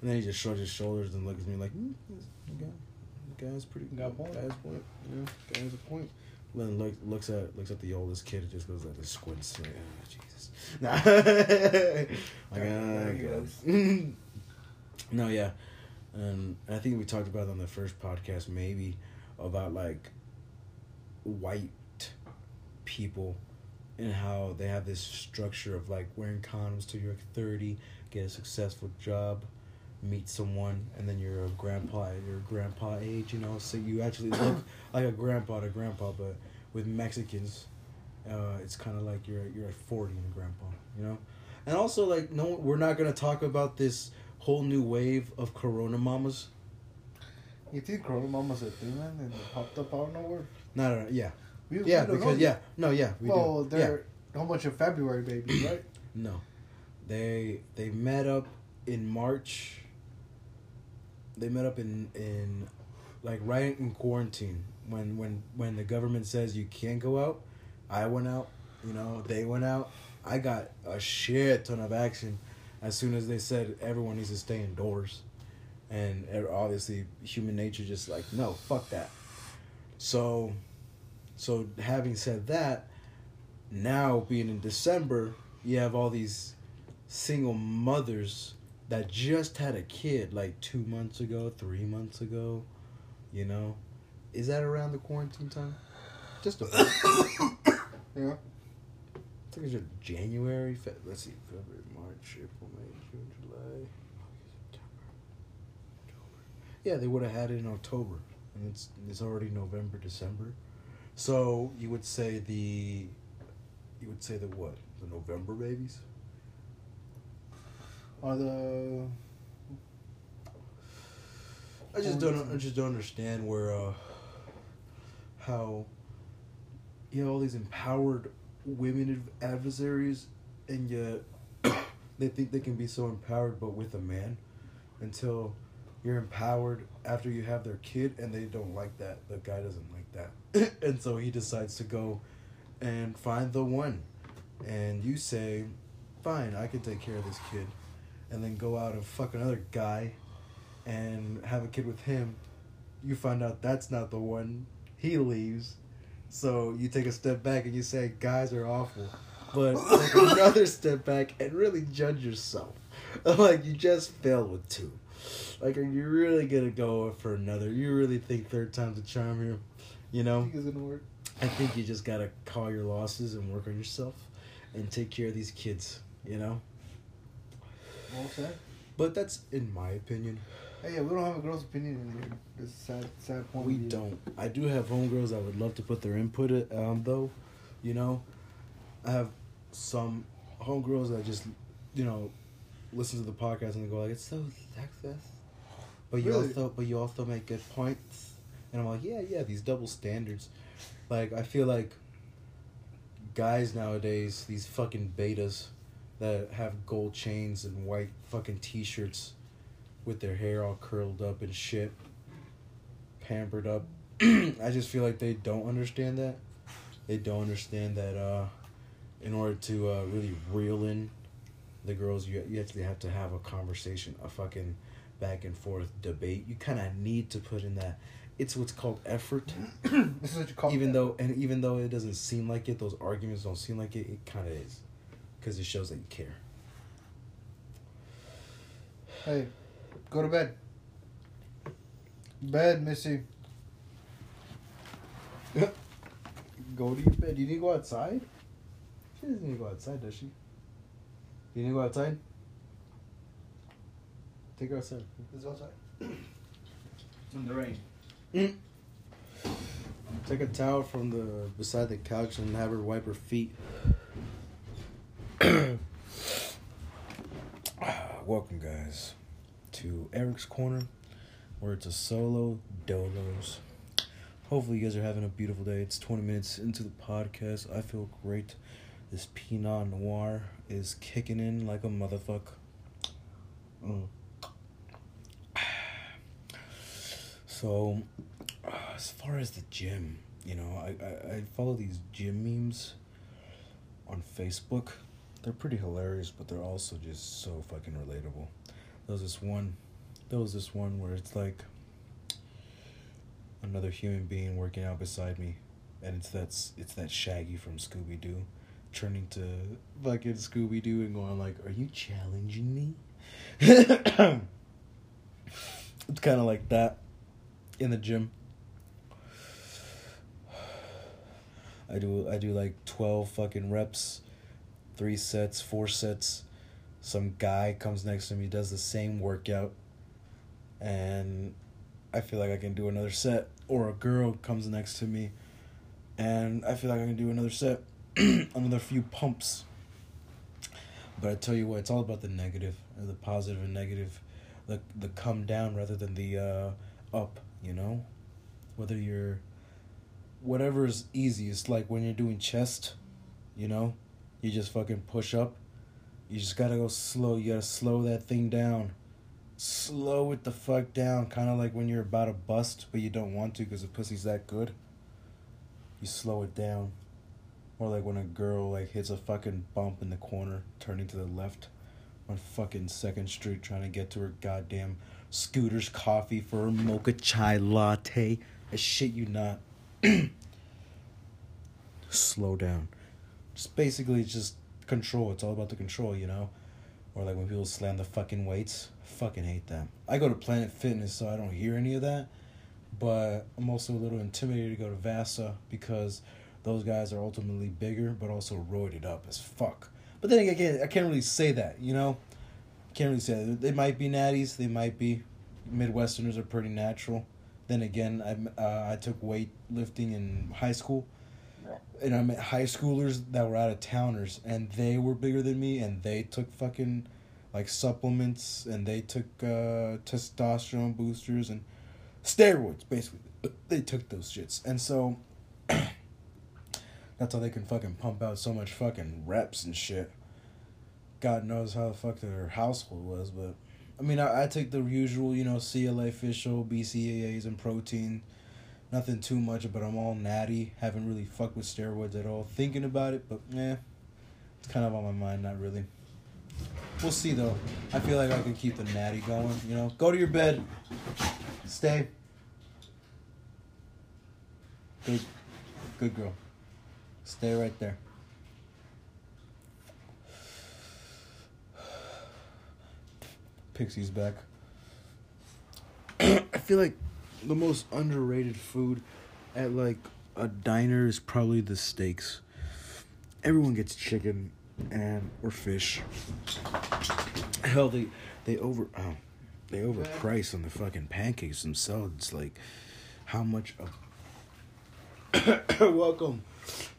And then he just shrugs his shoulders and looks at me like, mm, the guy, guy's pretty. Got point. Guy's point. Yeah, guy has a point. Then look, looks at looks at the oldest kid and just goes like, this squints. Like, ah, Jesus. Nah. (laughs) like, ah, goes. God. No, yeah, and I think we talked about it on the first podcast, maybe about like white people and how they have this structure of like wearing condoms till you're like 30 get a successful job meet someone and then you're a grandpa at your grandpa age you know? So you actually look (coughs) like a grandpa to grandpa but with mexicans uh, it's kind of like you're you're at 40 and a grandpa you know? And also like no we're not gonna talk about this whole new wave of corona mamas you think Corona Mama's a thing, man, and it popped up out of nowhere? no no, no yeah We, yeah we because yeah no yeah we well, do they're how much of February babies, (clears throat) right? No, they they met up in March. They met up in in like right in quarantine when when when the government says you can't go out. I went out. You know they went out. I got a shit ton of action as soon as they said everyone needs to stay indoors, and obviously human nature just like no fuck that. So, so having said that, now being in December, you have all these single mothers that just had a kid like two months ago, three months ago. You know, is that around the quarantine time? Just a. (coughs) (coughs) I think it's just January. Fe- let's see, February, March, April, May, June, July, September, October. Yeah, they would have had it in October, and it's it's already November, December. So you would say the, you would say the what? The November babies. Are the I just don't. I just don't understand where, uh, how. You have all these empowered women adversaries, and yet (coughs) they think they can be so empowered, but with a man, until you're empowered after you have their kid, and they don't like that. The guy doesn't like that, (coughs) and so he decides to go and find the one, and you say, "Fine, I can take care of this kid," and then go out and fuck another guy and have a kid with him, you find out that's not the one. He leaves. So you take a step back and you say, guys are awful. But take another step back and really judge yourself. (laughs) like, you just failed with two. Like, are you really going to go for another? You really think third time's a charm here? You know? I think it's gonna work. I think you just got to call your losses and work on yourself and take care of these kids, you know? Well said. But that's in my opinion. Hey, yeah, we don't have a girl's opinion in here. This is sad, sad point. We don't. I do have homegirls I would love to put their input in, um though, you know. I have some homegirls that just, you know, listen to the podcast and they go like, "It's so sexist," but you Really? also but you also make good points, and I'm like, yeah, yeah, these double standards. Like I feel like guys nowadays, these fucking betas that have gold chains and white fucking t-shirts with their hair all curled up and shit, pampered up. (clears throat) I just feel like they don't understand that. They don't understand that uh, in order to uh, really reel in the girls, you you actually have to have a conversation, a fucking back and forth debate. You kind of need to put in that. It's what's called effort. (clears throat) this is what you call even it. though and even though it doesn't seem like it, those arguments don't seem like it. It kind of is, because it shows that you care. Hey, go to bed. Bed, Missy. (laughs) Go to your bed. You need to go outside? She doesn't need to go outside, does she? You need to go outside? Take her outside. Let's go outside. In the rain. Mm. Take a towel from the beside the couch and have her wipe her feet. (clears throat) Welcome, guys, to Eric's Corner, where it's a solo dolos. Hopefully, you guys are having a beautiful day. It's 20 minutes into the podcast. I feel great. This Pinot Noir is kicking in like a motherfucker. Mm. (sighs) So, uh, as far as the gym, you know, I, I, I follow these gym memes on Facebook. They're pretty hilarious, but they're also just so fucking relatable. There was this one, there was this one where it's like another human being working out beside me, and it's that's it's that Shaggy from Scooby Doo, turning to fucking Scooby Doo and going like, "Are you challenging me?" (coughs) it's kind of like that in the gym. I do I do like 12 fucking reps, 3 sets, 4 sets. Some guy comes next to me does the same workout and I feel like I can do another set or a girl comes next to me and I feel like I can do another set, (clears throat) another few pumps. But I tell you what, it's all about the negative, the positive and negative, the the come down rather than the uh, up. You know, whether you're whatever is easiest. Like when you're doing chest, you know, you just fucking push up. You just gotta go slow. You gotta slow that thing down. Slow it the fuck down. Kind of like when you're about to bust, but you don't want to because the pussy's that good. You slow it down. Or like when a girl like hits a fucking bump in the corner, turning to the left on fucking Second Street, trying to get to her goddamn Scooter's coffee for her mocha chai latte. I shit you not. (clears throat) Slow down. Just basically just control. It's all about the control, you know? Or like when people slam the fucking weights. Fucking hate that. I go to Planet Fitness so I don't hear any of that. But I'm also a little intimidated to go to Vasa because those guys are ultimately bigger but also roided up as fuck. But then again, I can't really say that, you know? Can't really say that. They might be natties, they might be. Midwesterners are pretty natural. Then again, I uh, I took weightlifting in high school, and I met high schoolers that were out of towners, and they were bigger than me, and they took fucking like supplements, and they took uh, testosterone boosters and steroids. Basically, (clears throat) they took those shits, and so (clears throat) that's how they can fucking pump out so much fucking reps and shit. God knows how the fuck their household was, but I mean, I, I take the usual, you know, CLA fish oil, BCAAs, and protein. Nothing too much, but I'm all natty. Haven't really fucked with steroids at all. Thinking about it, but eh, it's kind of on my mind. Not really. We'll see though. I feel like I can keep the natty going. You know, go to your bed. Stay. Good, good girl. Stay right there. Pixie's back. (clears throat) I feel like the most underrated food at like a diner is probably the steaks. Everyone gets chicken and or fish. Hell, they they over oh, they overprice on the fucking pancakes themselves. Like how much of (coughs) welcome,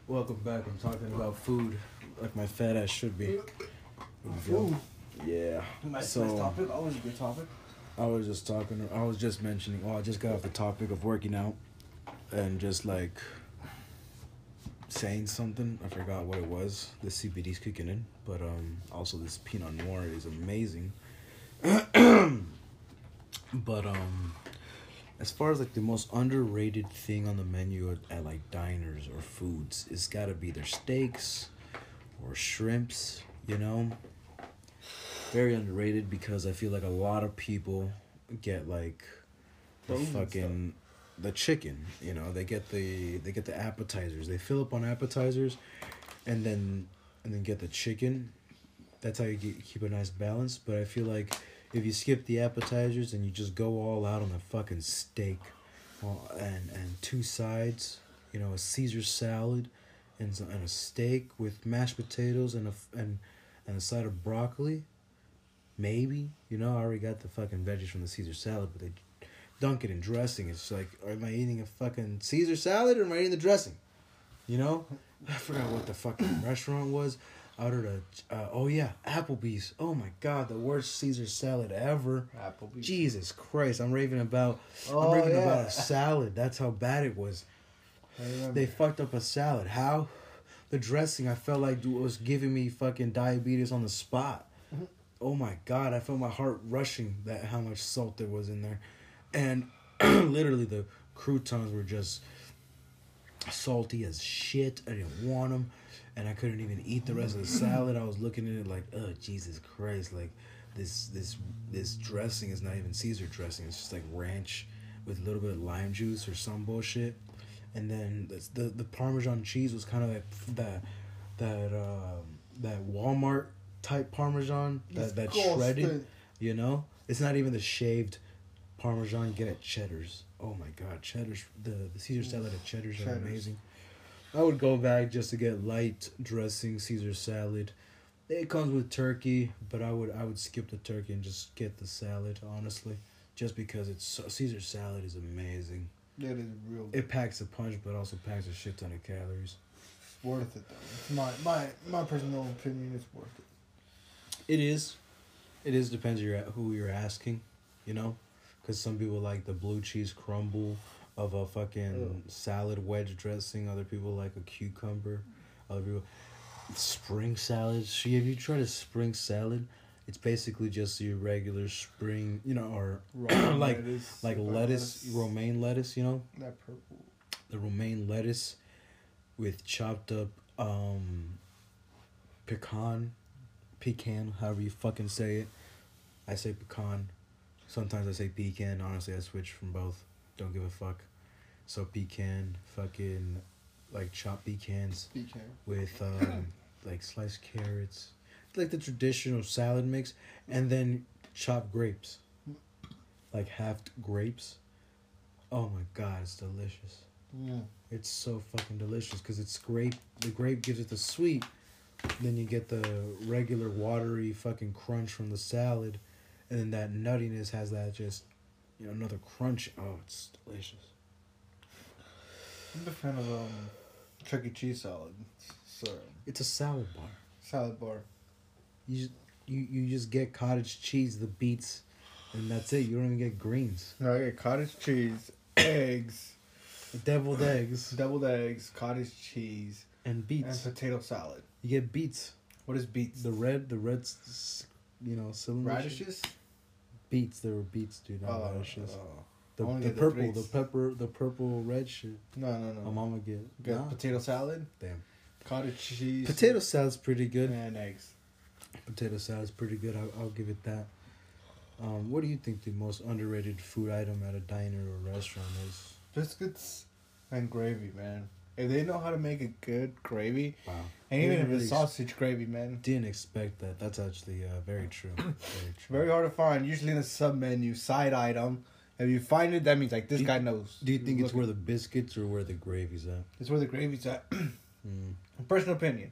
welcome back. I'm talking about food like my fat ass should be. Food. Yeah. Nice, so, nice topic. Oh, Always a good topic. I was just talking. I was just mentioning. Oh, I just got off the topic of working out, and just like saying something. I forgot what it was. The CBD's kicking in, but um, also this Pinot Noir is amazing. (clears throat) but um, as far as like the most underrated thing on the menu at, at like diners or foods, it's got to be their steaks or shrimps. You know, very underrated because I feel like a lot of people get like the Bones fucking the chicken. You know, they get the they get the appetizers. They fill up on appetizers, and then and then get the chicken. That's how you get, keep a nice balance. But I feel like if you skip the appetizers and you just go all out on the fucking steak, well, and and two sides, you know, a Caesar salad, and and a steak with mashed potatoes and a and and a side of broccoli, maybe you know I already got the fucking veggies from the Caesar salad, but they dunk it in dressing. It's like, am I eating a fucking Caesar salad or am I eating the dressing? You know, I forgot what the fucking (coughs) restaurant was. I ordered a, uh, oh yeah, Applebee's. Oh my god, the worst Caesar salad ever. Applebee's. Jesus Christ, I'm raving about. Oh, I'm raving yeah. about a (laughs) salad. That's how bad it was. They fucked up a salad. How? The dressing, I felt like was giving me fucking diabetes on the spot. Oh my god, I felt my heart rushing that how much salt there was in there, and (clears throat) literally the croutons were just salty as shit. I didn't want them, and I couldn't even eat the rest of the salad. I was looking at it like, oh Jesus Christ, like this this this dressing is not even Caesar dressing. It's just like ranch with a little bit of lime juice or some bullshit. And then the the, the Parmesan cheese was kind of like that that um, that Walmart type Parmesan that that shredded. You know, it's not even the shaved Parmesan you get at Cheddar's. Oh my God, Cheddar's the the Caesar salad at Cheddar's, are amazing. I would go back just to get light dressing Caesar salad. It comes with turkey, but I would I would skip the turkey and just get the salad honestly, just because it's so, Caesar salad is amazing. That is real. It packs a punch, but also packs a shit ton of calories. It's worth it though. It's my my my personal opinion. It's worth it. It is, it is depends who you're asking, you know, because some people like the blue cheese crumble of a fucking salad wedge dressing. Other people like a cucumber. Other people spring salad. See, have you tried a spring salad? It's basically just your regular spring, you know, or (clears throat) (coughs) like lettuce, like lettuce, lettuce. romaine lettuce, you know, That purple. the romaine lettuce with chopped up um pecan pecan however you fucking say it i say pecan sometimes i say pecan honestly i switch from both don't give a fuck so pecan fucking like chopped pecans Pecan. with um (coughs) like sliced carrots like the traditional salad mix and then chopped grapes like halved grapes oh my god it's delicious Mm. it's so fucking delicious because it's grape. The grape gives it the sweet. Then you get the regular watery fucking crunch from the salad, and then that nuttiness has that just, you know, another crunch. Oh, it's delicious. I'm a fan of um, Chuck E. Cheese salad. So It's a salad bar. salad bar. You just, you you just get cottage cheese, the beets, and that's it. You don't even get greens. No, I get cottage cheese, (coughs) eggs, Deviled eggs deviled eggs, cottage cheese, and beets and potato salad. You get beets. What is beets? The red, the red, you know, cylinder. radishes. Beets. There were beets, dude. Not Oh, radishes. oh. The, the the purple, the pepper, the purple red shit. No, no, no. My mama get. Got Nah, potato salad, damn. cottage cheese, Potato salad's pretty good. and eggs. Potato salad's pretty good. I'll, I'll give it that. Um, what do you think the most underrated food item at a diner or restaurant is? Biscuits and gravy, man. If they know how to make a good gravy, Wow. and even if really it's sausage gravy, man, Didn't expect that. That's actually uh, very true. (coughs) Very true. very hard to find. Usually in a sub menu, side item. If you find it, that means like this Do guy knows. Do you think it's where the biscuits or where the gravy's at? it's where the gravy's at? (coughs) Mm. Personal opinion,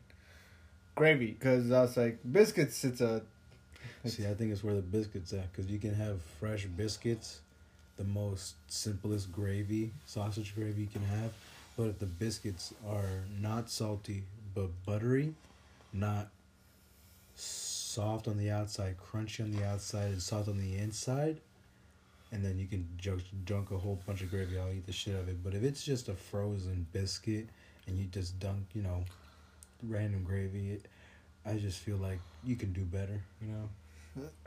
gravy, because I was like biscuits. It's a See, I think it's where the biscuits at because you can have fresh biscuits, the most simplest gravy, sausage gravy you can have. But if the biscuits are not salty but buttery, not soft on the outside, crunchy on the outside, and soft on the inside, and then you can junk, dunk a whole bunch of gravy. I'll eat the shit out of it. But if it's just a frozen biscuit and you just dunk, you know, random gravy, it, I just feel like you can do better. You know.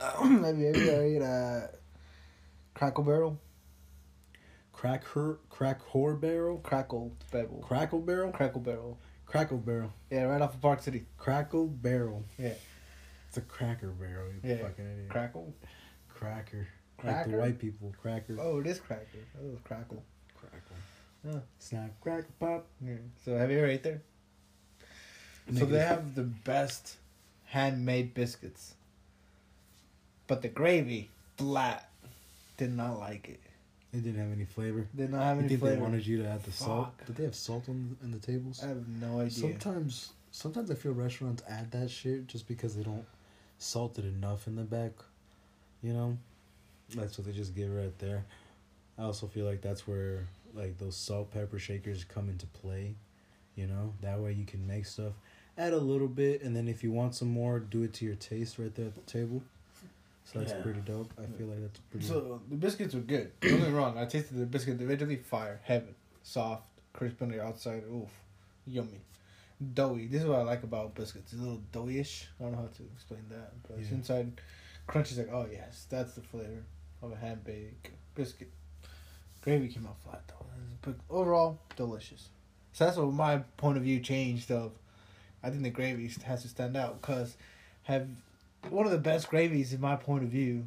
(clears throat) Have you ever ate a Crackle Barrel? Crack her, crack whore barrel, Crackle Barrel. crackle barrel, Crackle Barrel. crackle barrel, Yeah, right off of Park City. crackle barrel. Yeah. It's a cracker barrel. You Yeah. fucking idiot. Crackle. cracker. Like the white people, cracker. Oh, it is Cracker. Oh, it's Crackle. Crackle. Yeah. Snap, crack pop. yeah. So have you ever ate there? So they have the best handmade biscuits. but the gravy flat. Did not like it. It didn't have any flavor. They Did not have any You any think flavor. they wanted you to add the salt? Did they have salt on in the tables? I have no idea. Sometimes, sometimes I feel restaurants add that shit just because they don't salt it enough in the back. You know, that's what they just give right there. I also feel like that's where like those salt pepper shakers come into play. You know, that way you can make stuff. Add a little bit, and then if you want some more, do it to your taste right there at the table. So that's Yeah. pretty dope. I feel like that's pretty. So the biscuits were good. Don't get me wrong. I tasted the biscuit individually. Fire, heaven, soft, crisp on the outside. Oof, yummy, doughy. This is what I like about biscuits. It's a little doughy-ish. I don't know how to explain that, but it's Yeah. inside crunchy. Like, oh yes, that's the flavor of a hand baked biscuit. Gravy came out flat though, but overall delicious. So that's what my point of view changed. Of, I think the gravy has to stand out because have one of the best gravies in my point of view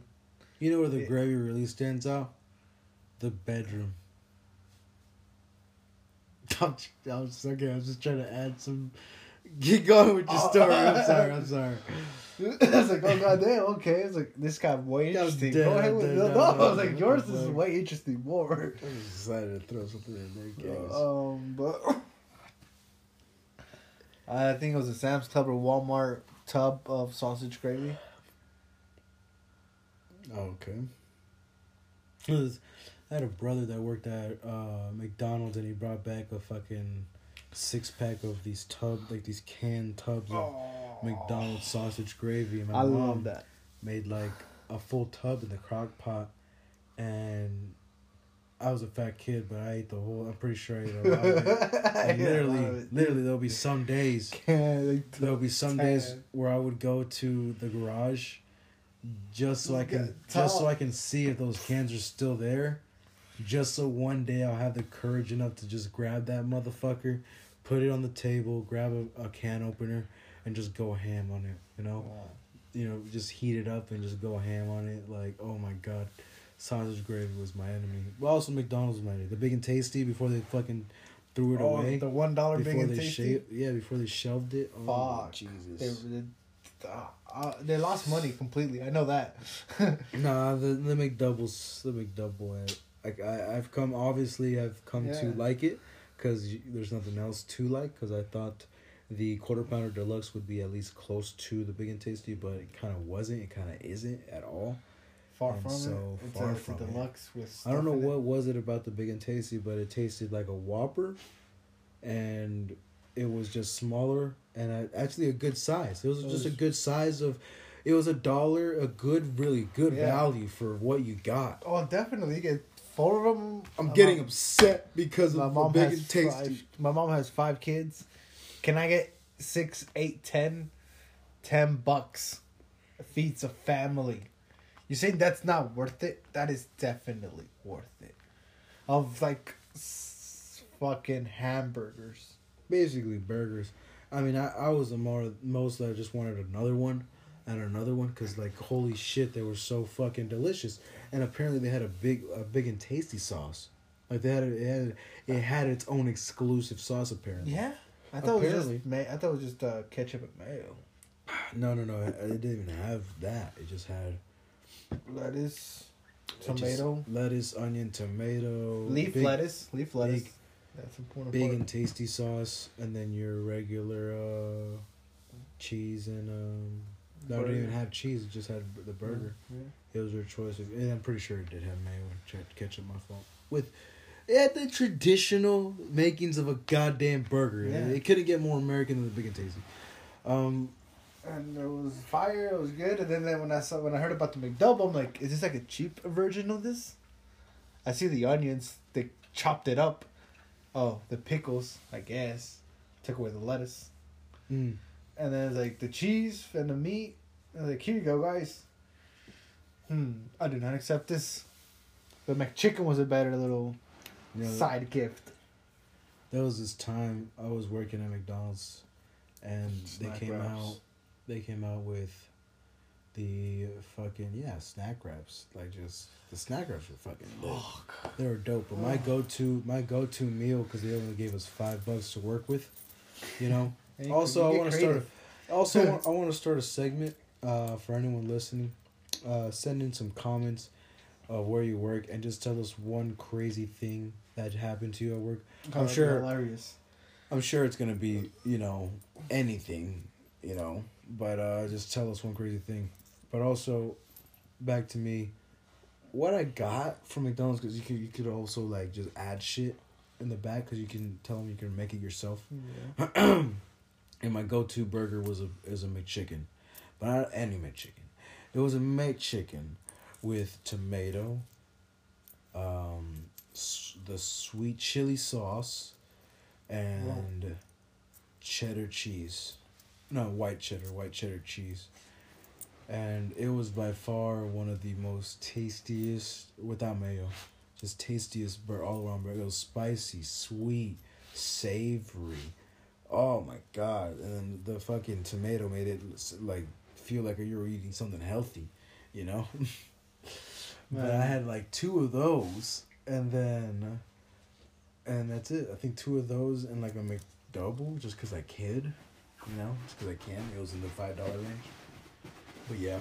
You know where the Yeah. gravy really stands out? The bedroom. (laughs) I'm, I was okay. I was just trying to add some. (laughs) Get going with your Oh. story. I'm sorry. I'm sorry. (laughs) I was like, oh goddamn, okay. It's like this got way interesting. dead, Go ahead with no, no, I was like, yours is way interesting more. I just decided to throw something in there, guys. Um, but I think it was a Sam's Club or Walmart tub of sausage gravy. Oh, okay. Was- (laughs) I had a brother that worked at uh, McDonald's and he brought back a fucking six pack of these tub like these canned tubs of McDonald's sausage gravy. And my I mom love that. made like a full tub in the crock pot and I was a fat kid, but I ate the whole. I'm pretty sure I ate a lot of (laughs) literally, literally, there'll be some days. (laughs) There'll be some days where I would go to the garage, just so I can, just so. I can see if those cans are still there. Just so one day I'll have the courage enough to just grab that motherfucker, put it on the table, grab a, a can opener, and just go ham on it. You know, you know, just heat it up and just go ham on it. Like, oh my god, sausage gravy was my enemy. But also McDonald's was my enemy. The big and tasty before they fucking threw it Oh, away. the one dollar big Before and they tasty. shaved, yeah, before they shelved it. Oh Fuck. Jesus! they, uh, uh, they lost money completely. I know that. (laughs) Nah, the the McDoubles, the McDouble. I, like I, I've come obviously I've come to like it because there's nothing else to like. Because I thought the quarter pounder deluxe would be at least close to the big and tasty, but it kind of wasn't. It kind of isn't at all. Far And from so it. It's far a, it's from a it. deluxe with. I don't know in it. what was it about the big and tasty, but it tasted like a Whopper, and it was just smaller and a, actually a good size. It was It just a good size of. It was a dollar, a good, really good Yeah. value for what you got. Oh, definitely. You get four of them. I'm My getting mom- upset because My of mom the big has and tasty. five. My mom has five kids. Can I get six, eight, ten? Ten bucks feeds a family. You say that's not worth it? That is definitely worth it. Of like s- fucking hamburgers. Basically burgers. I mean, I, I was the more most I just wanted another one and another one because like holy shit they were so fucking delicious and apparently they had a big a big and tasty sauce like they had a, it had it had its own exclusive sauce apparently Yeah, I thought it was just ma- I thought it was just uh, ketchup and mayo. (sighs) no no no it didn't even have that it just had Lettuce, it just- tomato, lettuce onion tomato leaf big, lettuce, leaf lettuce. big- That's important. big part. and tasty sauce and then your regular uh cheese and um no, it didn't even have cheese. It just had the burger. Yeah. It was your choice, of, and I'm pretty sure it did have mayo and ketchup. My fault. With it had the traditional makings of a goddamn burger. Yeah. It couldn't get more American than the Big and Tasty. Um, and it was fire. It was good. And then, then when I saw when I heard about the McDouble, I'm like, is this like a cheap version of this? I see the onions. They chopped it up. Oh, the pickles. I guess took away the lettuce, mm, and then it's like the cheese and the meat. And I was like, here you go, guys. Hmm. I do not accept this. The McChicken was a better little you know, side gift. there was this time I was working at McDonald's, and Snack they came wraps. out. They came out with the fucking yeah snack wraps. Like just the snack wraps were fucking lit. They were dope. But my go to my go to meal because they only gave us five bucks to work with. You know. (laughs) You- Also, I want to start. A, also, (laughs) I want- to start a segment uh, for anyone listening. uh, send in some comments of where you work and just tell us one crazy thing that happened to you at work. Oh, I'm sure. Hilarious. I'm sure it's gonna be you know anything, you know. But uh, just tell us one crazy thing. But also, back to me, what I got from McDonald's because you could you could also like just add shit in the back because you can tell them you can make it yourself. Yeah. (clears throat) and my go-to burger was a is a McChicken, but not any McChicken. It was a McChicken with tomato, um, s- the sweet chili sauce, and cheddar cheese. No, white cheddar, white cheddar cheese. And it was by far one of the most tastiest, without mayo, just tastiest bur all around burger. It was spicy, sweet, savory. Oh my god! And then the fucking tomato made it like feel like you were eating something healthy, you know. (laughs) but I had like two of those, and then, and that's it. I think two of those and like a McDouble, just cause I could, you know, just cause I can. It was in the five dollar range. But yeah,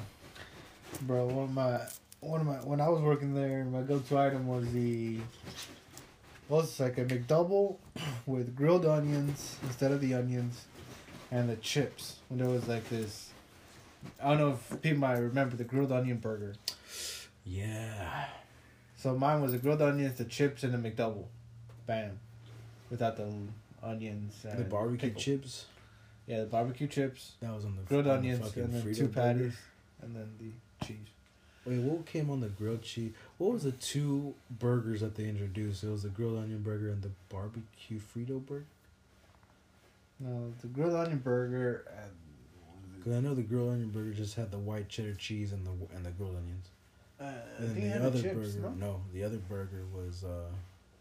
Bro, one of my one of my when I was working there, my go-to item was the was like a McDouble (clears throat) with grilled onions instead of the onions, and the chips. And there was like this. I don't know if people might remember the grilled onion burger. yeah. So mine was the grilled onions, the chips, and the McDouble. Bam, without the onions. And the barbecue pickle. chips. Yeah, the barbecue chips, That was on the grilled on onions, fucking and then two patties, and then the cheese. Wait, what came on the grilled cheese? What was the two burgers that they introduced? It was the grilled onion burger and the barbecue Frito burger. No, the grilled onion burger and Cause I know the grilled onion burger just had the white cheddar cheese and the and the grilled onions. Uh, And then the other chips, burger, no? no? the other burger was uh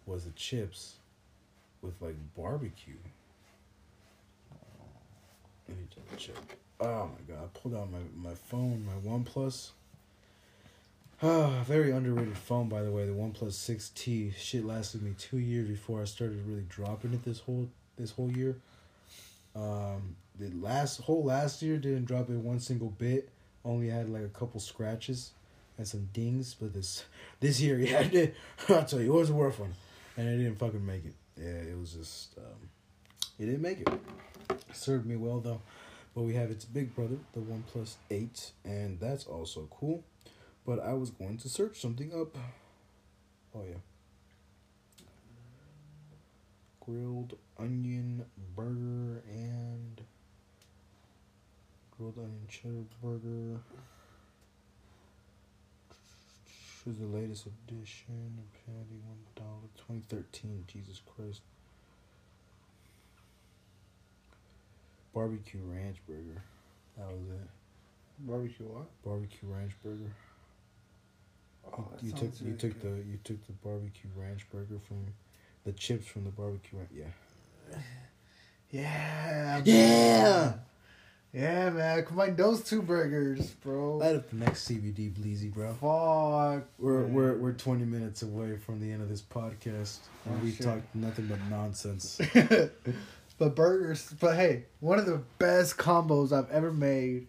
was the chips with like barbecue. Let me double check. Oh my god! I pulled out my my phone, my OnePlus. Ah, very underrated phone by the way. The OnePlus Six T. Shit lasted me two years before I started really dropping it this whole this whole year. Um, the last whole last year didn't drop it one single bit. Only had like a couple scratches and some dings, but this this year, yeah, I did. I'll tell you, it was worth one, and it didn't fucking make it. Yeah, it was just, um, it didn't make it. Served me well though, but we have its big brother, the OnePlus Eight, and that's also cool. But I was going to search something up. Oh yeah. Grilled onion burger and grilled onion cheddar burger. is the latest edition. Patty one dollar, twenty thirteen. Jesus Christ. Barbecue ranch burger. That was it. Barbecue what? Barbecue ranch burger. Oh, you took sounds you took good. the you took the barbecue ranch burger from the chips from the barbecue ranch. Yeah. Yeah. (sighs) Yeah. man. Yeah, man. Combine those two burgers, bro. Light up the next CBD Bleezy, bro. Fuck. We're man. we're we're twenty minutes away from the end of this podcast, and Oh, we talked nothing but nonsense. (laughs) but burgers. But hey, one of the best combos I've ever made.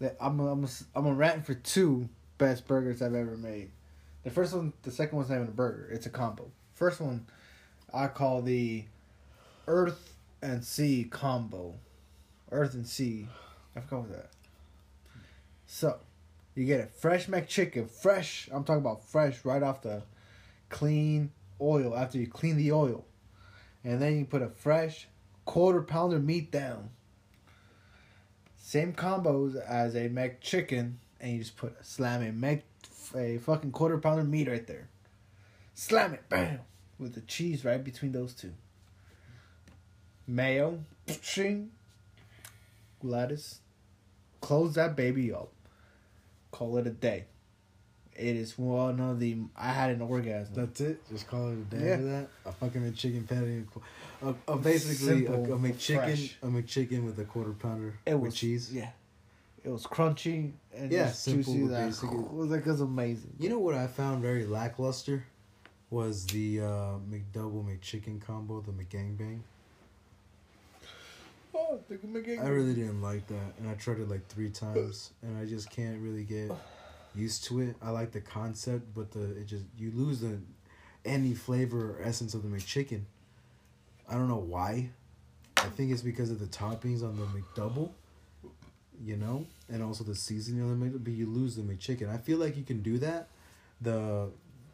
That I'm I'm a, I'm a rant for two best burgers I've ever made. The first one, the second one's not even a burger. It's a combo. First one, I call the Earth and Sea combo. Earth and Sea. I forgot what that. So, you get a fresh McChicken, fresh. I'm talking about fresh, right off the clean oil after you clean the oil, and then you put a fresh quarter pounder meat down. Same combos as a McChicken, and you just put slam a Mac a fucking quarter pounder meat right there. Slam it, bam, with the cheese right between those two. Mayo, shing, lettuce. Close that baby up. Call it a day. It is one of the. I had an orgasm. That's it. Just call it a day Yeah. for that. A fucking chicken patty. A, a, basically a, Simple, a McChicken. fresh. A McChicken with a quarter pounder It with was cheese. Yeah, it was crunchy and Yeah, simple, juicy. That basic. was like it was amazing. You know what I found very lackluster was the uh, McDouble McChicken combo, the McGangbang. Oh, the I really didn't like that, and I tried it like three times, and I just can't really get used to it. I like the concept, but the it just you lose the any flavor or essence of the McChicken. I don't know why. I think it's because of the toppings on the McDouble, you know, and also the seasoning on the McDouble. But you lose the McChicken. I feel like you can do that, the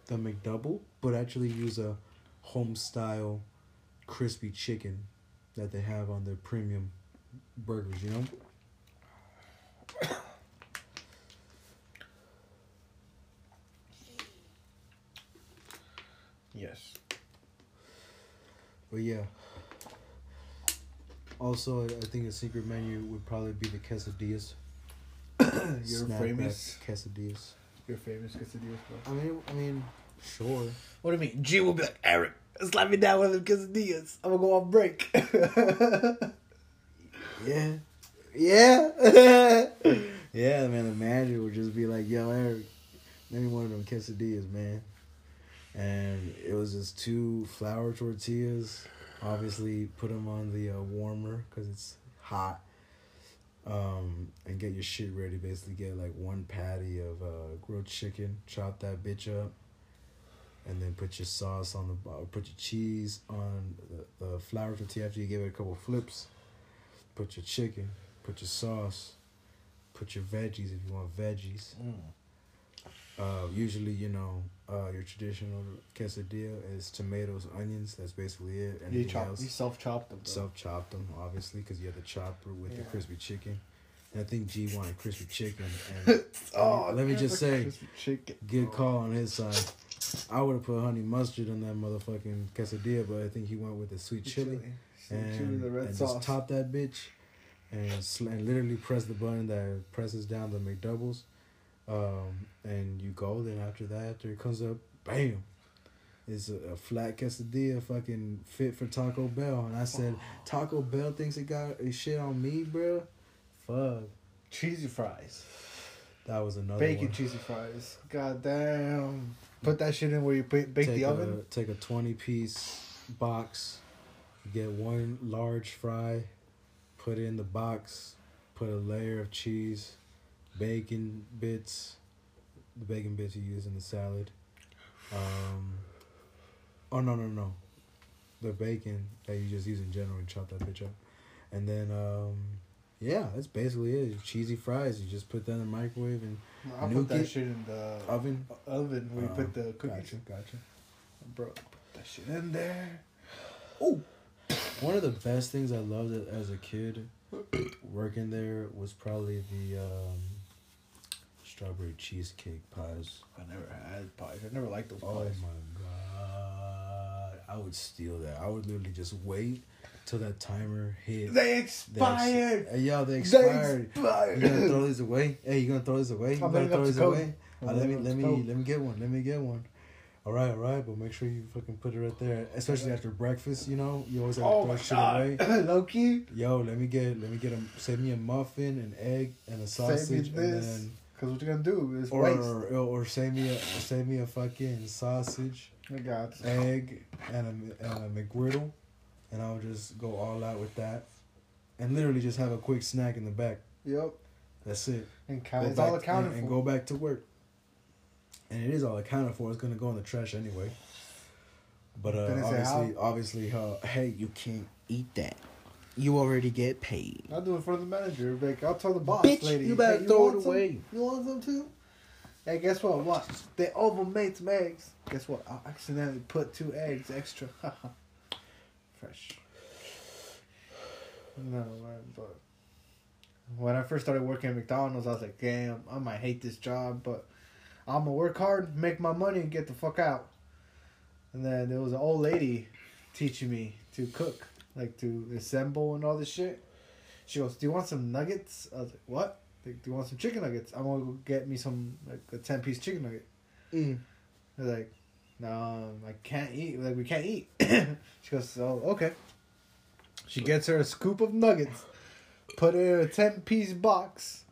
the McDouble, but actually use a home style crispy chicken that they have on their premium burgers. You know. Yes. But yeah. Also, I think a secret menu would probably be the quesadillas. (coughs) You're Snapback famous. quesadillas. You're famous quesadillas, bro. I mean, I mean, sure. What do you mean? G will be like, Eric, slap me down with them quesadillas. I'm gonna go on break. (laughs) Yeah, yeah, (laughs) yeah. Man, the manager would just be like, "Yo, Eric, let me one of them quesadillas, man." And it was just two flour tortillas. Obviously, put them on the uh, warmer because it's hot. Um, and get your shit ready. Basically, get like one patty of uh, grilled chicken. Chop that bitch up. And then put your sauce on the put your cheese on the, the flour tortilla after you give it a couple flips. Put your chicken, put your sauce, put your veggies if you want veggies. Uh, usually, you know, uh, your traditional quesadilla is tomatoes, onions. That's basically it. you Anything chop, else? you self chopped them. Self chopped them, obviously, because you have the chopper with the crispy chicken. And I think G wanted crispy chicken. (laughs) And oh, let me just say, good call on his side. I would have put honey mustard on that motherfucking quesadilla, but I think he went with the sweet chili Sweet and, chili, the red and sauce. just top that bitch and, sl- and literally press the button that presses down the McDoubles. Um, and you go. Then after that, after it comes up, bam, it's a, a flat quesadilla, fucking fit for Taco Bell. And I said, Taco Bell thinks it got a shit on me, bro. Fuck, cheesy fries, that was another bacon one. cheesy fries. God damn. Put that shit in where you put, bake take the a, oven. Take a twenty piece box, get one large fry, put it in the box, put a layer of cheese, bacon bits, the bacon bits you use in the salad. Um, oh no no no, the bacon that you just use in general and chop that bitch up, and then um, yeah, that's basically it. Cheesy fries. You just put that in the microwave and I put that it. shit in the oven. oven where you put the cookies. Gotcha, gotcha. Bro, put that shit in there. Oh, one of the best things I loved as a kid working there was probably the um, strawberry cheesecake pies. I never had pies. I never liked those Oh pies. Oh my god, I would steal that. I would literally just wait till that timer hit. They expired. shit- Hey, yo, they They expired. expired. You gonna throw these away? Hey, you gonna throw this away? You I'm gonna throw this away? Let me let me let me get one. Let me get one. All right, all right, but make sure you fucking put it right there, especially after breakfast. You know, you always have to Oh throw shit away. god. (coughs) Low key. Yo, let me get let me get a save me a muffin, an egg, and a sausage, and then Cause what you gonna do is or, waste. or or save me a save me a fucking sausage, I got egg, and a and a McGriddle, and I'll just go all out with that, and literally just have a quick snack in the back. Yep. That's it. And count. Go It's all back- accounted and, for. and go back to work. And it is all accounted for. It's gonna go in the trash anyway. But uh, obviously, obviously, uh, hey, you can't eat that. You already get paid. I'll do it for the manager. Like, I'll tell the boss Bitch, lady. you better "Hey, throw want it some? away." You want some too? Hey, guess what? What? They over made some eggs. Guess what? I accidentally put two eggs extra. (laughs) Fresh. No, man, but when I first started working at McDonald's, I was like, damn, I might hate this job, but I'm gonna work hard, make my money, and get the fuck out. And then there was an old lady teaching me to cook, like to assemble and all this shit. She goes, "Do you want some nuggets?" I was like, "What? Like, Do you want some chicken nuggets?" I'm gonna go get me some like a ten piece chicken nugget. Mm. They're like, "No, I can't eat. Like we can't eat." (coughs) she goes, "Oh, okay." She gets her a scoop of nuggets, put it in a ten piece box,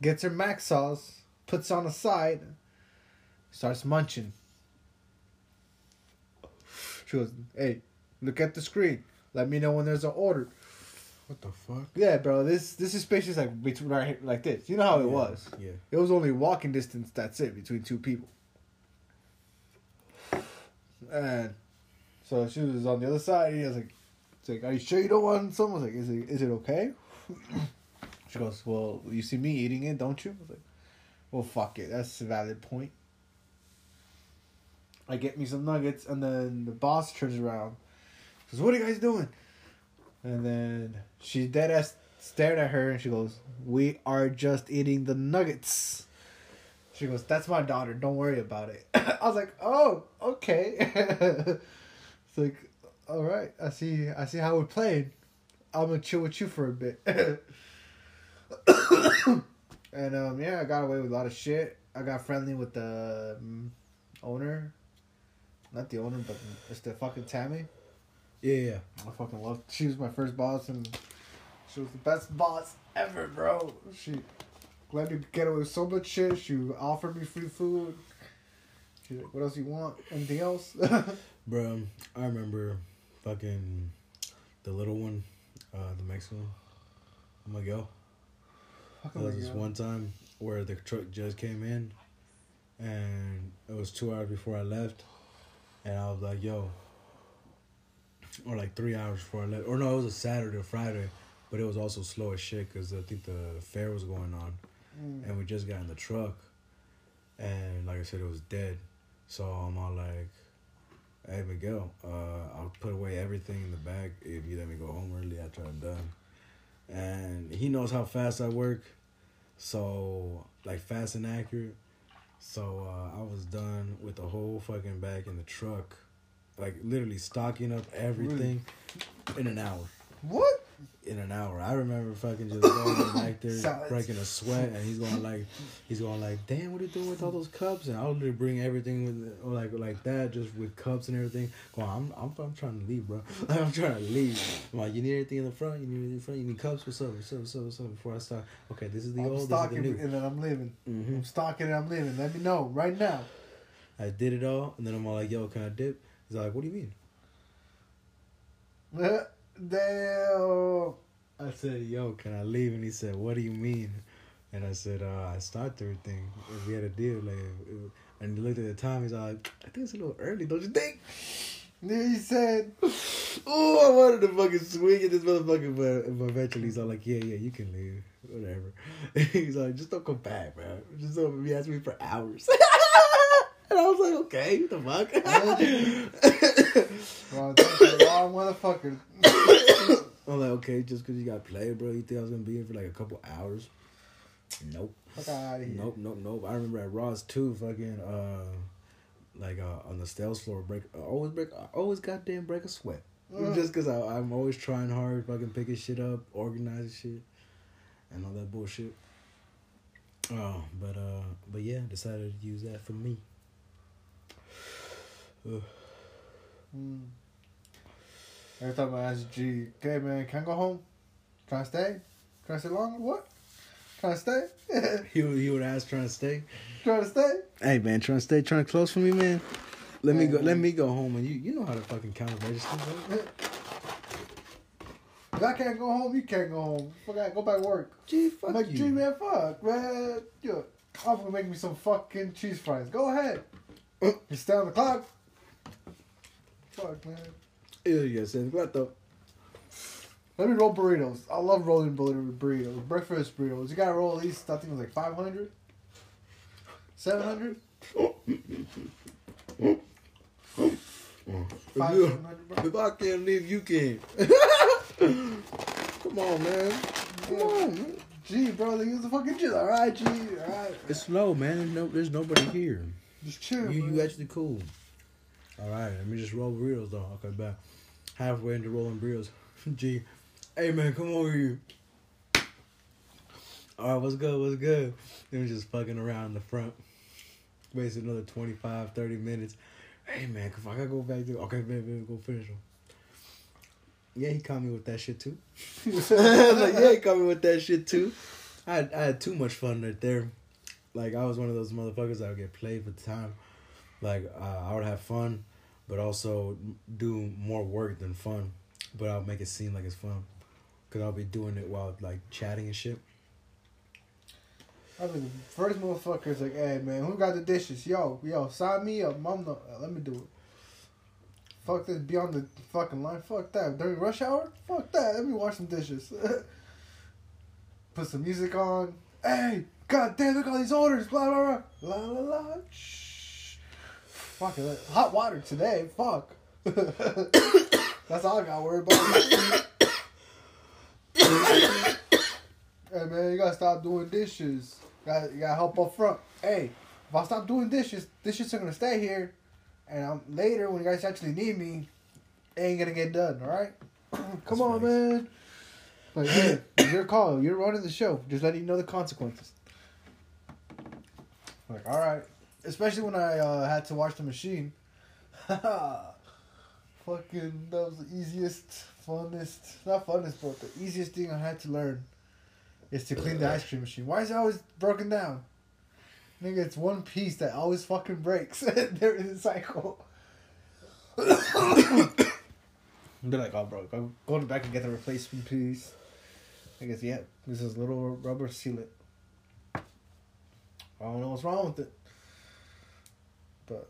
gets her mac sauce, puts on the side, starts munching. She goes, "Hey, look at the screen. Let me know when there's an order." What the fuck? Yeah, bro. This this is spacious like between right here, like this. You know how it Yeah, was. Yeah. It was only walking distance. That's it between two people. And so she was on the other side. And he was like, "It's like, are you sure you don't want some?" I was like, "Is it is it okay?" (coughs) she goes, "Well, you see me eating it, don't you?" I was like, "Well, fuck it. That's a valid point." I get me some nuggets, and then the boss turns around. Says, "What are you guys doing?" And then she dead ass stared at her, and she goes, "We are just eating the nuggets." She goes, "That's my daughter. Don't worry about it." (coughs) I was like, "Oh, okay." (laughs) it's like, all right. I see. I see how we're playing. I'm gonna chill with you for a bit. (coughs) and um, yeah, I got away with a lot of shit. I got friendly with the um, owner, not the owner, but it's the fucking Tammy. Yeah, yeah. I fucking love. She was my first boss, and she was the best boss ever, bro. She let me get away with so much shit. She offered me free food. She's like, "What else you want? Anything else?" (laughs) Bro, I remember fucking the little one, uh, the Mexican Miguel. There was this one time where the truck just came in, and it was two hours before I left, and I was like, "Yo," or like three hours before I left, or no, it was a Saturday or Friday, but it was also slow as shit because I think the fair was going on, Mm. and we just got in the truck, and like I said, it was dead, so I'm all like, "Hey Miguel, uh, I'll put away everything in the bag if you let me go home early after I'm done." and he knows how fast I work, so like fast and accurate. So uh, I was done with the whole fucking bag in the truck, like literally stocking up everything in an hour. What? In an hour, I remember fucking just going back there (laughs) Salads. breaking a sweat, and he's going like, he's going like, "Damn, what are you doing with all those cups?" And I'll literally bring everything with or like like that, just with cups and everything. Going, I'm I'm, I'm trying to leave, bro. (laughs) I'm trying to leave. I'm like, you need anything in the front? You need anything in the front? You need cups? What's up? What's up? What's up? What's up? Before I start, okay, this is the I'm old, this is the new. and then I'm leaving. hmm I'm stocking and I'm leaving. Let me know right now. I did it all, and then I'm all like, "Yo, can I dip?" He's like, "What do you mean?" Damn. I said, "Yo, can I leave?" And he said, "What do you mean?" And I said, uh, "I stopped everything. If we had a deal, like." If, and he looked at the time. He's like, "I think it's a little early, don't you think?" Then he said, Oh, I wanted to fucking swing at this motherfucker, but, but eventually he's all like, "Yeah, yeah, you can leave, whatever." (laughs) he's like, "Just don't come back, bro. Just don't be asking me for hours." (laughs) and I was like, "Okay, what the fuck?" (laughs) wrong, wrong motherfucker. (coughs) I'm like, "Okay, just because you got played, bro. You think I was gonna be here for like a couple hours?" Nope. Fuck out of here. Nope, nope, nope. I remember at Ross too, fucking uh, like uh, on the sales floor, break I always break, I always goddamn break a sweat, just cause I, I'm always trying hard, fucking picking shit up, organizing shit, and all that bullshit. Oh, but uh, but yeah, decided to use that for me. Ugh. Mm. Every time I ask G, okay man, can I go home? Can I stay? Can I stay longer? What? Can I stay? (laughs) He would, he would ask, trying to stay. Trying to stay? Hey man, trying to stay, trying to close for me, man. Let me go. Let me go home, and you you know how to fucking count registers. Right? If I can't go home, you can't go home. Fuck, I go back to work. Gee, I'm fuck like, you. G man, fuck, man. Yo, I'm gonna make me some fucking cheese fries. Go ahead. You stay on the clock. Fuck, man. Yeah, yes, and what the? Let me roll burritos. I love rolling burrito- burritos. Breakfast burritos. You gotta roll at least, I think it was like 500? 700? If, Five, you, 700, bro. if I can't leave, you can. (laughs) Come on, man. Come on, man. Gee, bro, they use the fucking G. Alright, G. Alright. It's slow, man. No, there's nobody here. Just chill. You, bro. you actually cool. All right, let me just roll burritos though. Okay, back. Halfway into rolling burritos. (laughs) Gee, hey man, come over here. All right, what's good? What's good? Then we just fucking around in the front. Wasted another 25, 30 minutes. Hey man, if I gotta go back to okay, baby, baby, go finish them. Yeah, he caught me with that shit too. (laughs) Like, yeah, he caught me with that shit too. I had, I had too much fun right there. Like I was one of those motherfuckers that would get played for the time. Like uh, I would have fun, but also do more work than fun. But I'll make it seem like it's fun. Cause I'll be doing it while like chatting and shit. I mean, first motherfucker's like, hey man, who got the dishes? Yo, yo, sign me up. Mom, no, let me do it. Fuck this, be on the fucking line. Fuck that. During rush hour? Fuck that. Let me wash some dishes. (laughs) Put some music on. Hey, god damn, look at all these orders. Blah, blah, blah. La, la, la. Shh. Fuck it. Hot water today. Fuck. (coughs) That's all I got worried about. (coughs) hey man, you gotta stop doing dishes. You gotta, you gotta help up front. Hey, if I stop doing dishes, dishes are gonna stay here, and I'm later when you guys actually need me, it ain't gonna get done. All right? Mm, Come That's on, nice. man. But hey, (coughs) your call. You're running the show. Just letting you know the consequences. Like, all right. Especially when I uh, had to wash the machine. (laughs) Fucking, that was the easiest, funnest, not funnest, but the easiest thing I had to learn is to clean the ice cream machine. Why is it always broken down? Nigga, it's one piece that always fucking breaks (laughs) there is a cycle. (coughs) They're like, oh, bro, go, go back and get the replacement piece. I guess, yeah, this is a little rubber sealant. I don't know what's wrong with it. But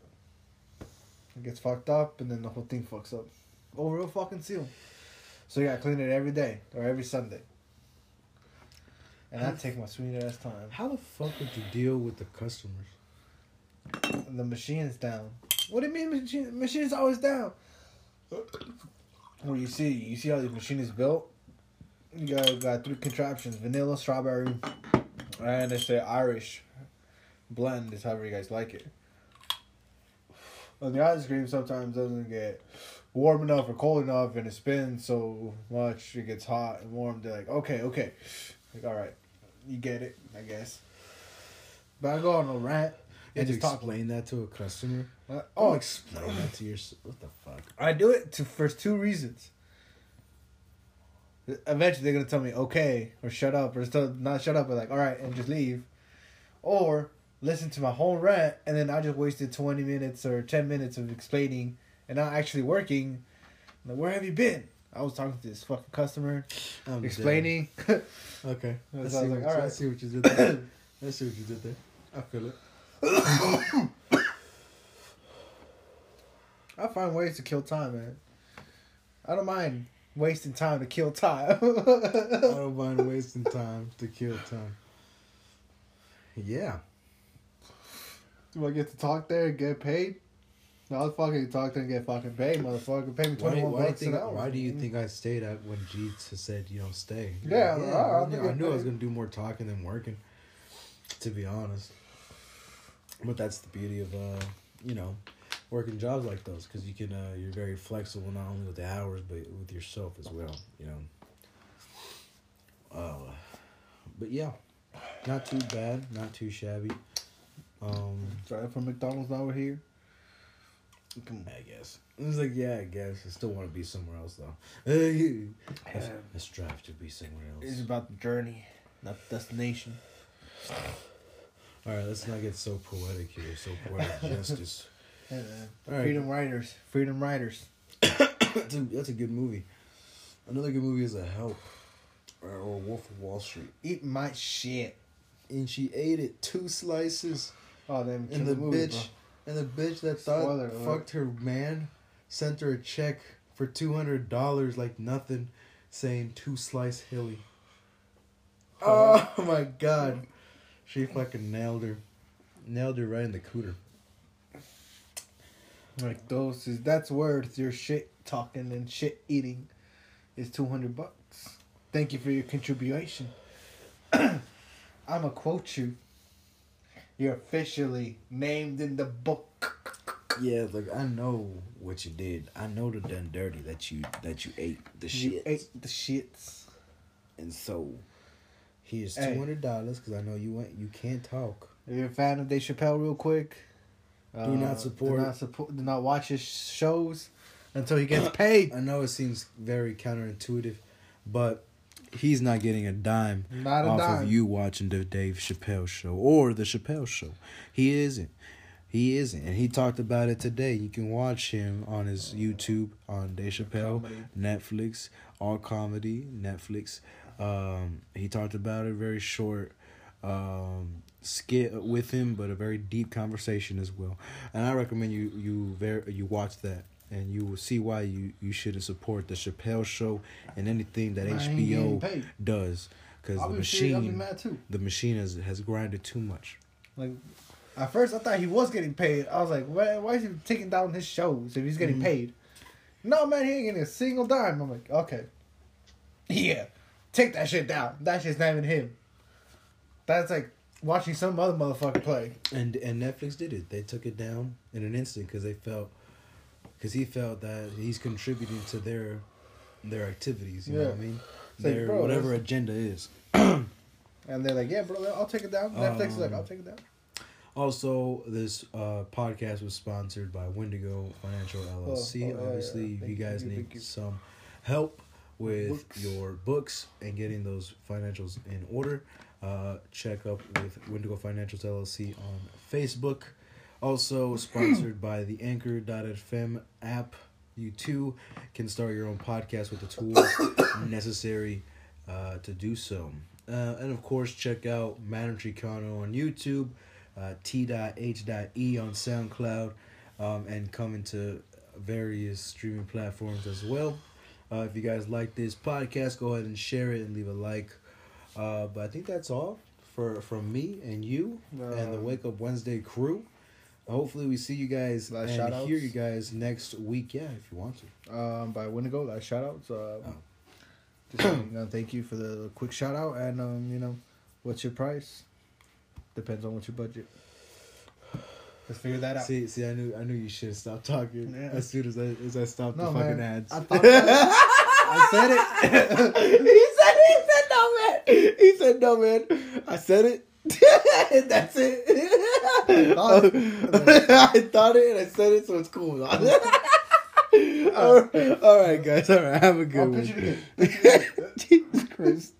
it gets fucked up and then the whole thing fucks up. Over a fucking seal. So yeah, I clean it every day or every Sunday. And I take my sweet ass time. How the fuck would you deal with the customers? The machine's down. What do you mean machine machine is always down? Well you see you see how the machine is built? You got got three contraptions, vanilla, strawberry, and they say Irish blend is however you guys like it. The ice cream sometimes doesn't get warm enough or cold enough and it spins so much it gets hot and warm. They're like, okay, okay. Like, all right, you get it, I guess. But I go on a rant And just talk. explain that to a customer. Uh, Oh, oh, explain that to your. What the fuck? I do it to for two reasons. Eventually, they're gonna tell me okay or shut up or still not shut up, but like all right and just leave, or listen to my whole rant and then I just wasted twenty minutes or ten minutes of explaining and not actually working. Like, where have you been? I was talking to this fucking customer, oh, I'm explaining. dead. (laughs) Okay. So I I was see, like, what, I right. see what you did there. I see what you did there. I feel it. (coughs) I find ways to kill time, man. I don't mind wasting time to kill time. (laughs) I don't mind wasting time to kill time. Yeah. Do I get to talk there and get paid? No, I'll fucking talk there and get fucking paid, motherfucker. Pay me twenty one why, do you bucks think, an hour. why do you think I stayed at when Jeets has said, you know, stay? Yeah, yeah I- I knew, I knew I was going to do more talking than working, to be honest. But that's the beauty of, uh, you know, working jobs like those because you can, uh, you're very flexible not only with the hours but with yourself as well, you know. Uh, but yeah, not too bad, not too shabby. Um, Sorry from McDonald's now we're here. Come I guess. It was like, yeah, I guess. I still want to be somewhere else, though. (laughs) Let's, Yeah. let's strive to be somewhere else. It's about the journey, not the destination. (sighs) All right, let's not get so poetic here. So poetic (laughs) justice. Yeah, man. All right. Freedom Riders. Freedom Riders. (coughs) that's, a, that's a good movie. Another good movie is A Help or, or Wolf of Wall Street. Eat my shit. And she ate it two slices. Oh, then And the bitch, and the bitch that thought Spoiler alert. fucked her man, sent her a check for two hundred dollars like nothing, saying two slice hilly. (laughs) Oh. oh my god, she fucking nailed her, nailed her right in the cooter. Like those is that's worth your shit talking and shit eating is two hundred bucks. Thank you for your contribution. (clears throat) I'ma quote you. You're officially named in the book. Yeah, like I know what you did. I know the done dirty that you that you ate the You shit. ate the shits. And so, here's two hundred dollars because I know you went. You can't talk. If you're a fan of Dave Chappelle, real quick, uh, not support- Do not support. Do not watch his shows until he gets (coughs) paid. I know it seems very counterintuitive, but he's not getting a dime Not a off dime. of you watching the Dave Chappelle show or the Chappelle show. He isn't. He isn't, and he talked about it today. You can watch him on his YouTube on Dave Chappelle, Comedy. Netflix, all comedy, Netflix. Um, he talked about it very short um, skit with him, but a very deep conversation as well. And I recommend you you very you watch that, and you will see why you you shouldn't support the Chappelle Show and anything that I HBO does, because the machine mad too. the machine has has grinded too much. Like, at first I thought he was getting paid. I was like, why, why is he taking down his shows if he's getting Mhm. paid? No, man, he ain't getting a single dime. I'm like, okay. Yeah, take that shit down. That shit's not even him. That's like watching some other motherfucker play. And and Netflix did it. They took it down in an instant because they felt, because he felt that he's contributing to their, their activities. You know Yeah. what I mean? It's like, their bro, whatever that's- agenda is. (clears throat) And they're like, yeah, bro, I'll take it down. Netflix is like, Um, I'll take it down. Also, this uh, podcast was sponsored by Wendigo Financial LLC. oh, yeah, Obviously, yeah. if you you, guys you, need you. some help with Books. your books and getting those financials in order, uh, check up with Wendigo Financials LLC on Facebook. Also sponsored by the Anchor.fm app. You too can start your own podcast with the tools (coughs) necessary uh, to do so. Uh, and of course, check out Madam Chicano on YouTube, uh, T.H.E on SoundCloud, um, and coming to various streaming platforms as well. Uh, if you guys like this podcast, go ahead and share it and leave a like. Uh, but I think that's all for from me and you and the Um, Wake Up Wednesday crew. Hopefully, we see you guys Last and shout-outs? hear you guys next week. Yeah, if you want to. Um, by Wendigo, last shout outs. Uh, Oh. just thank you for the quick shout out. And, um, you know, what's your price? Depends on what your budget. Let's figure that out. See, see, I knew, I knew you should have stopped talking Yeah. as soon as I, as I stopped No, the fucking man. ads. I (laughs) I said it. (laughs) he said, he said no, man. He said no, man. I said it. (laughs) That's it. Thought it. I thought it and I said it, so it's cool. (laughs) all, right, all right, guys. All right, have a good I'll one. pitch it again. (laughs) Jesus Christ.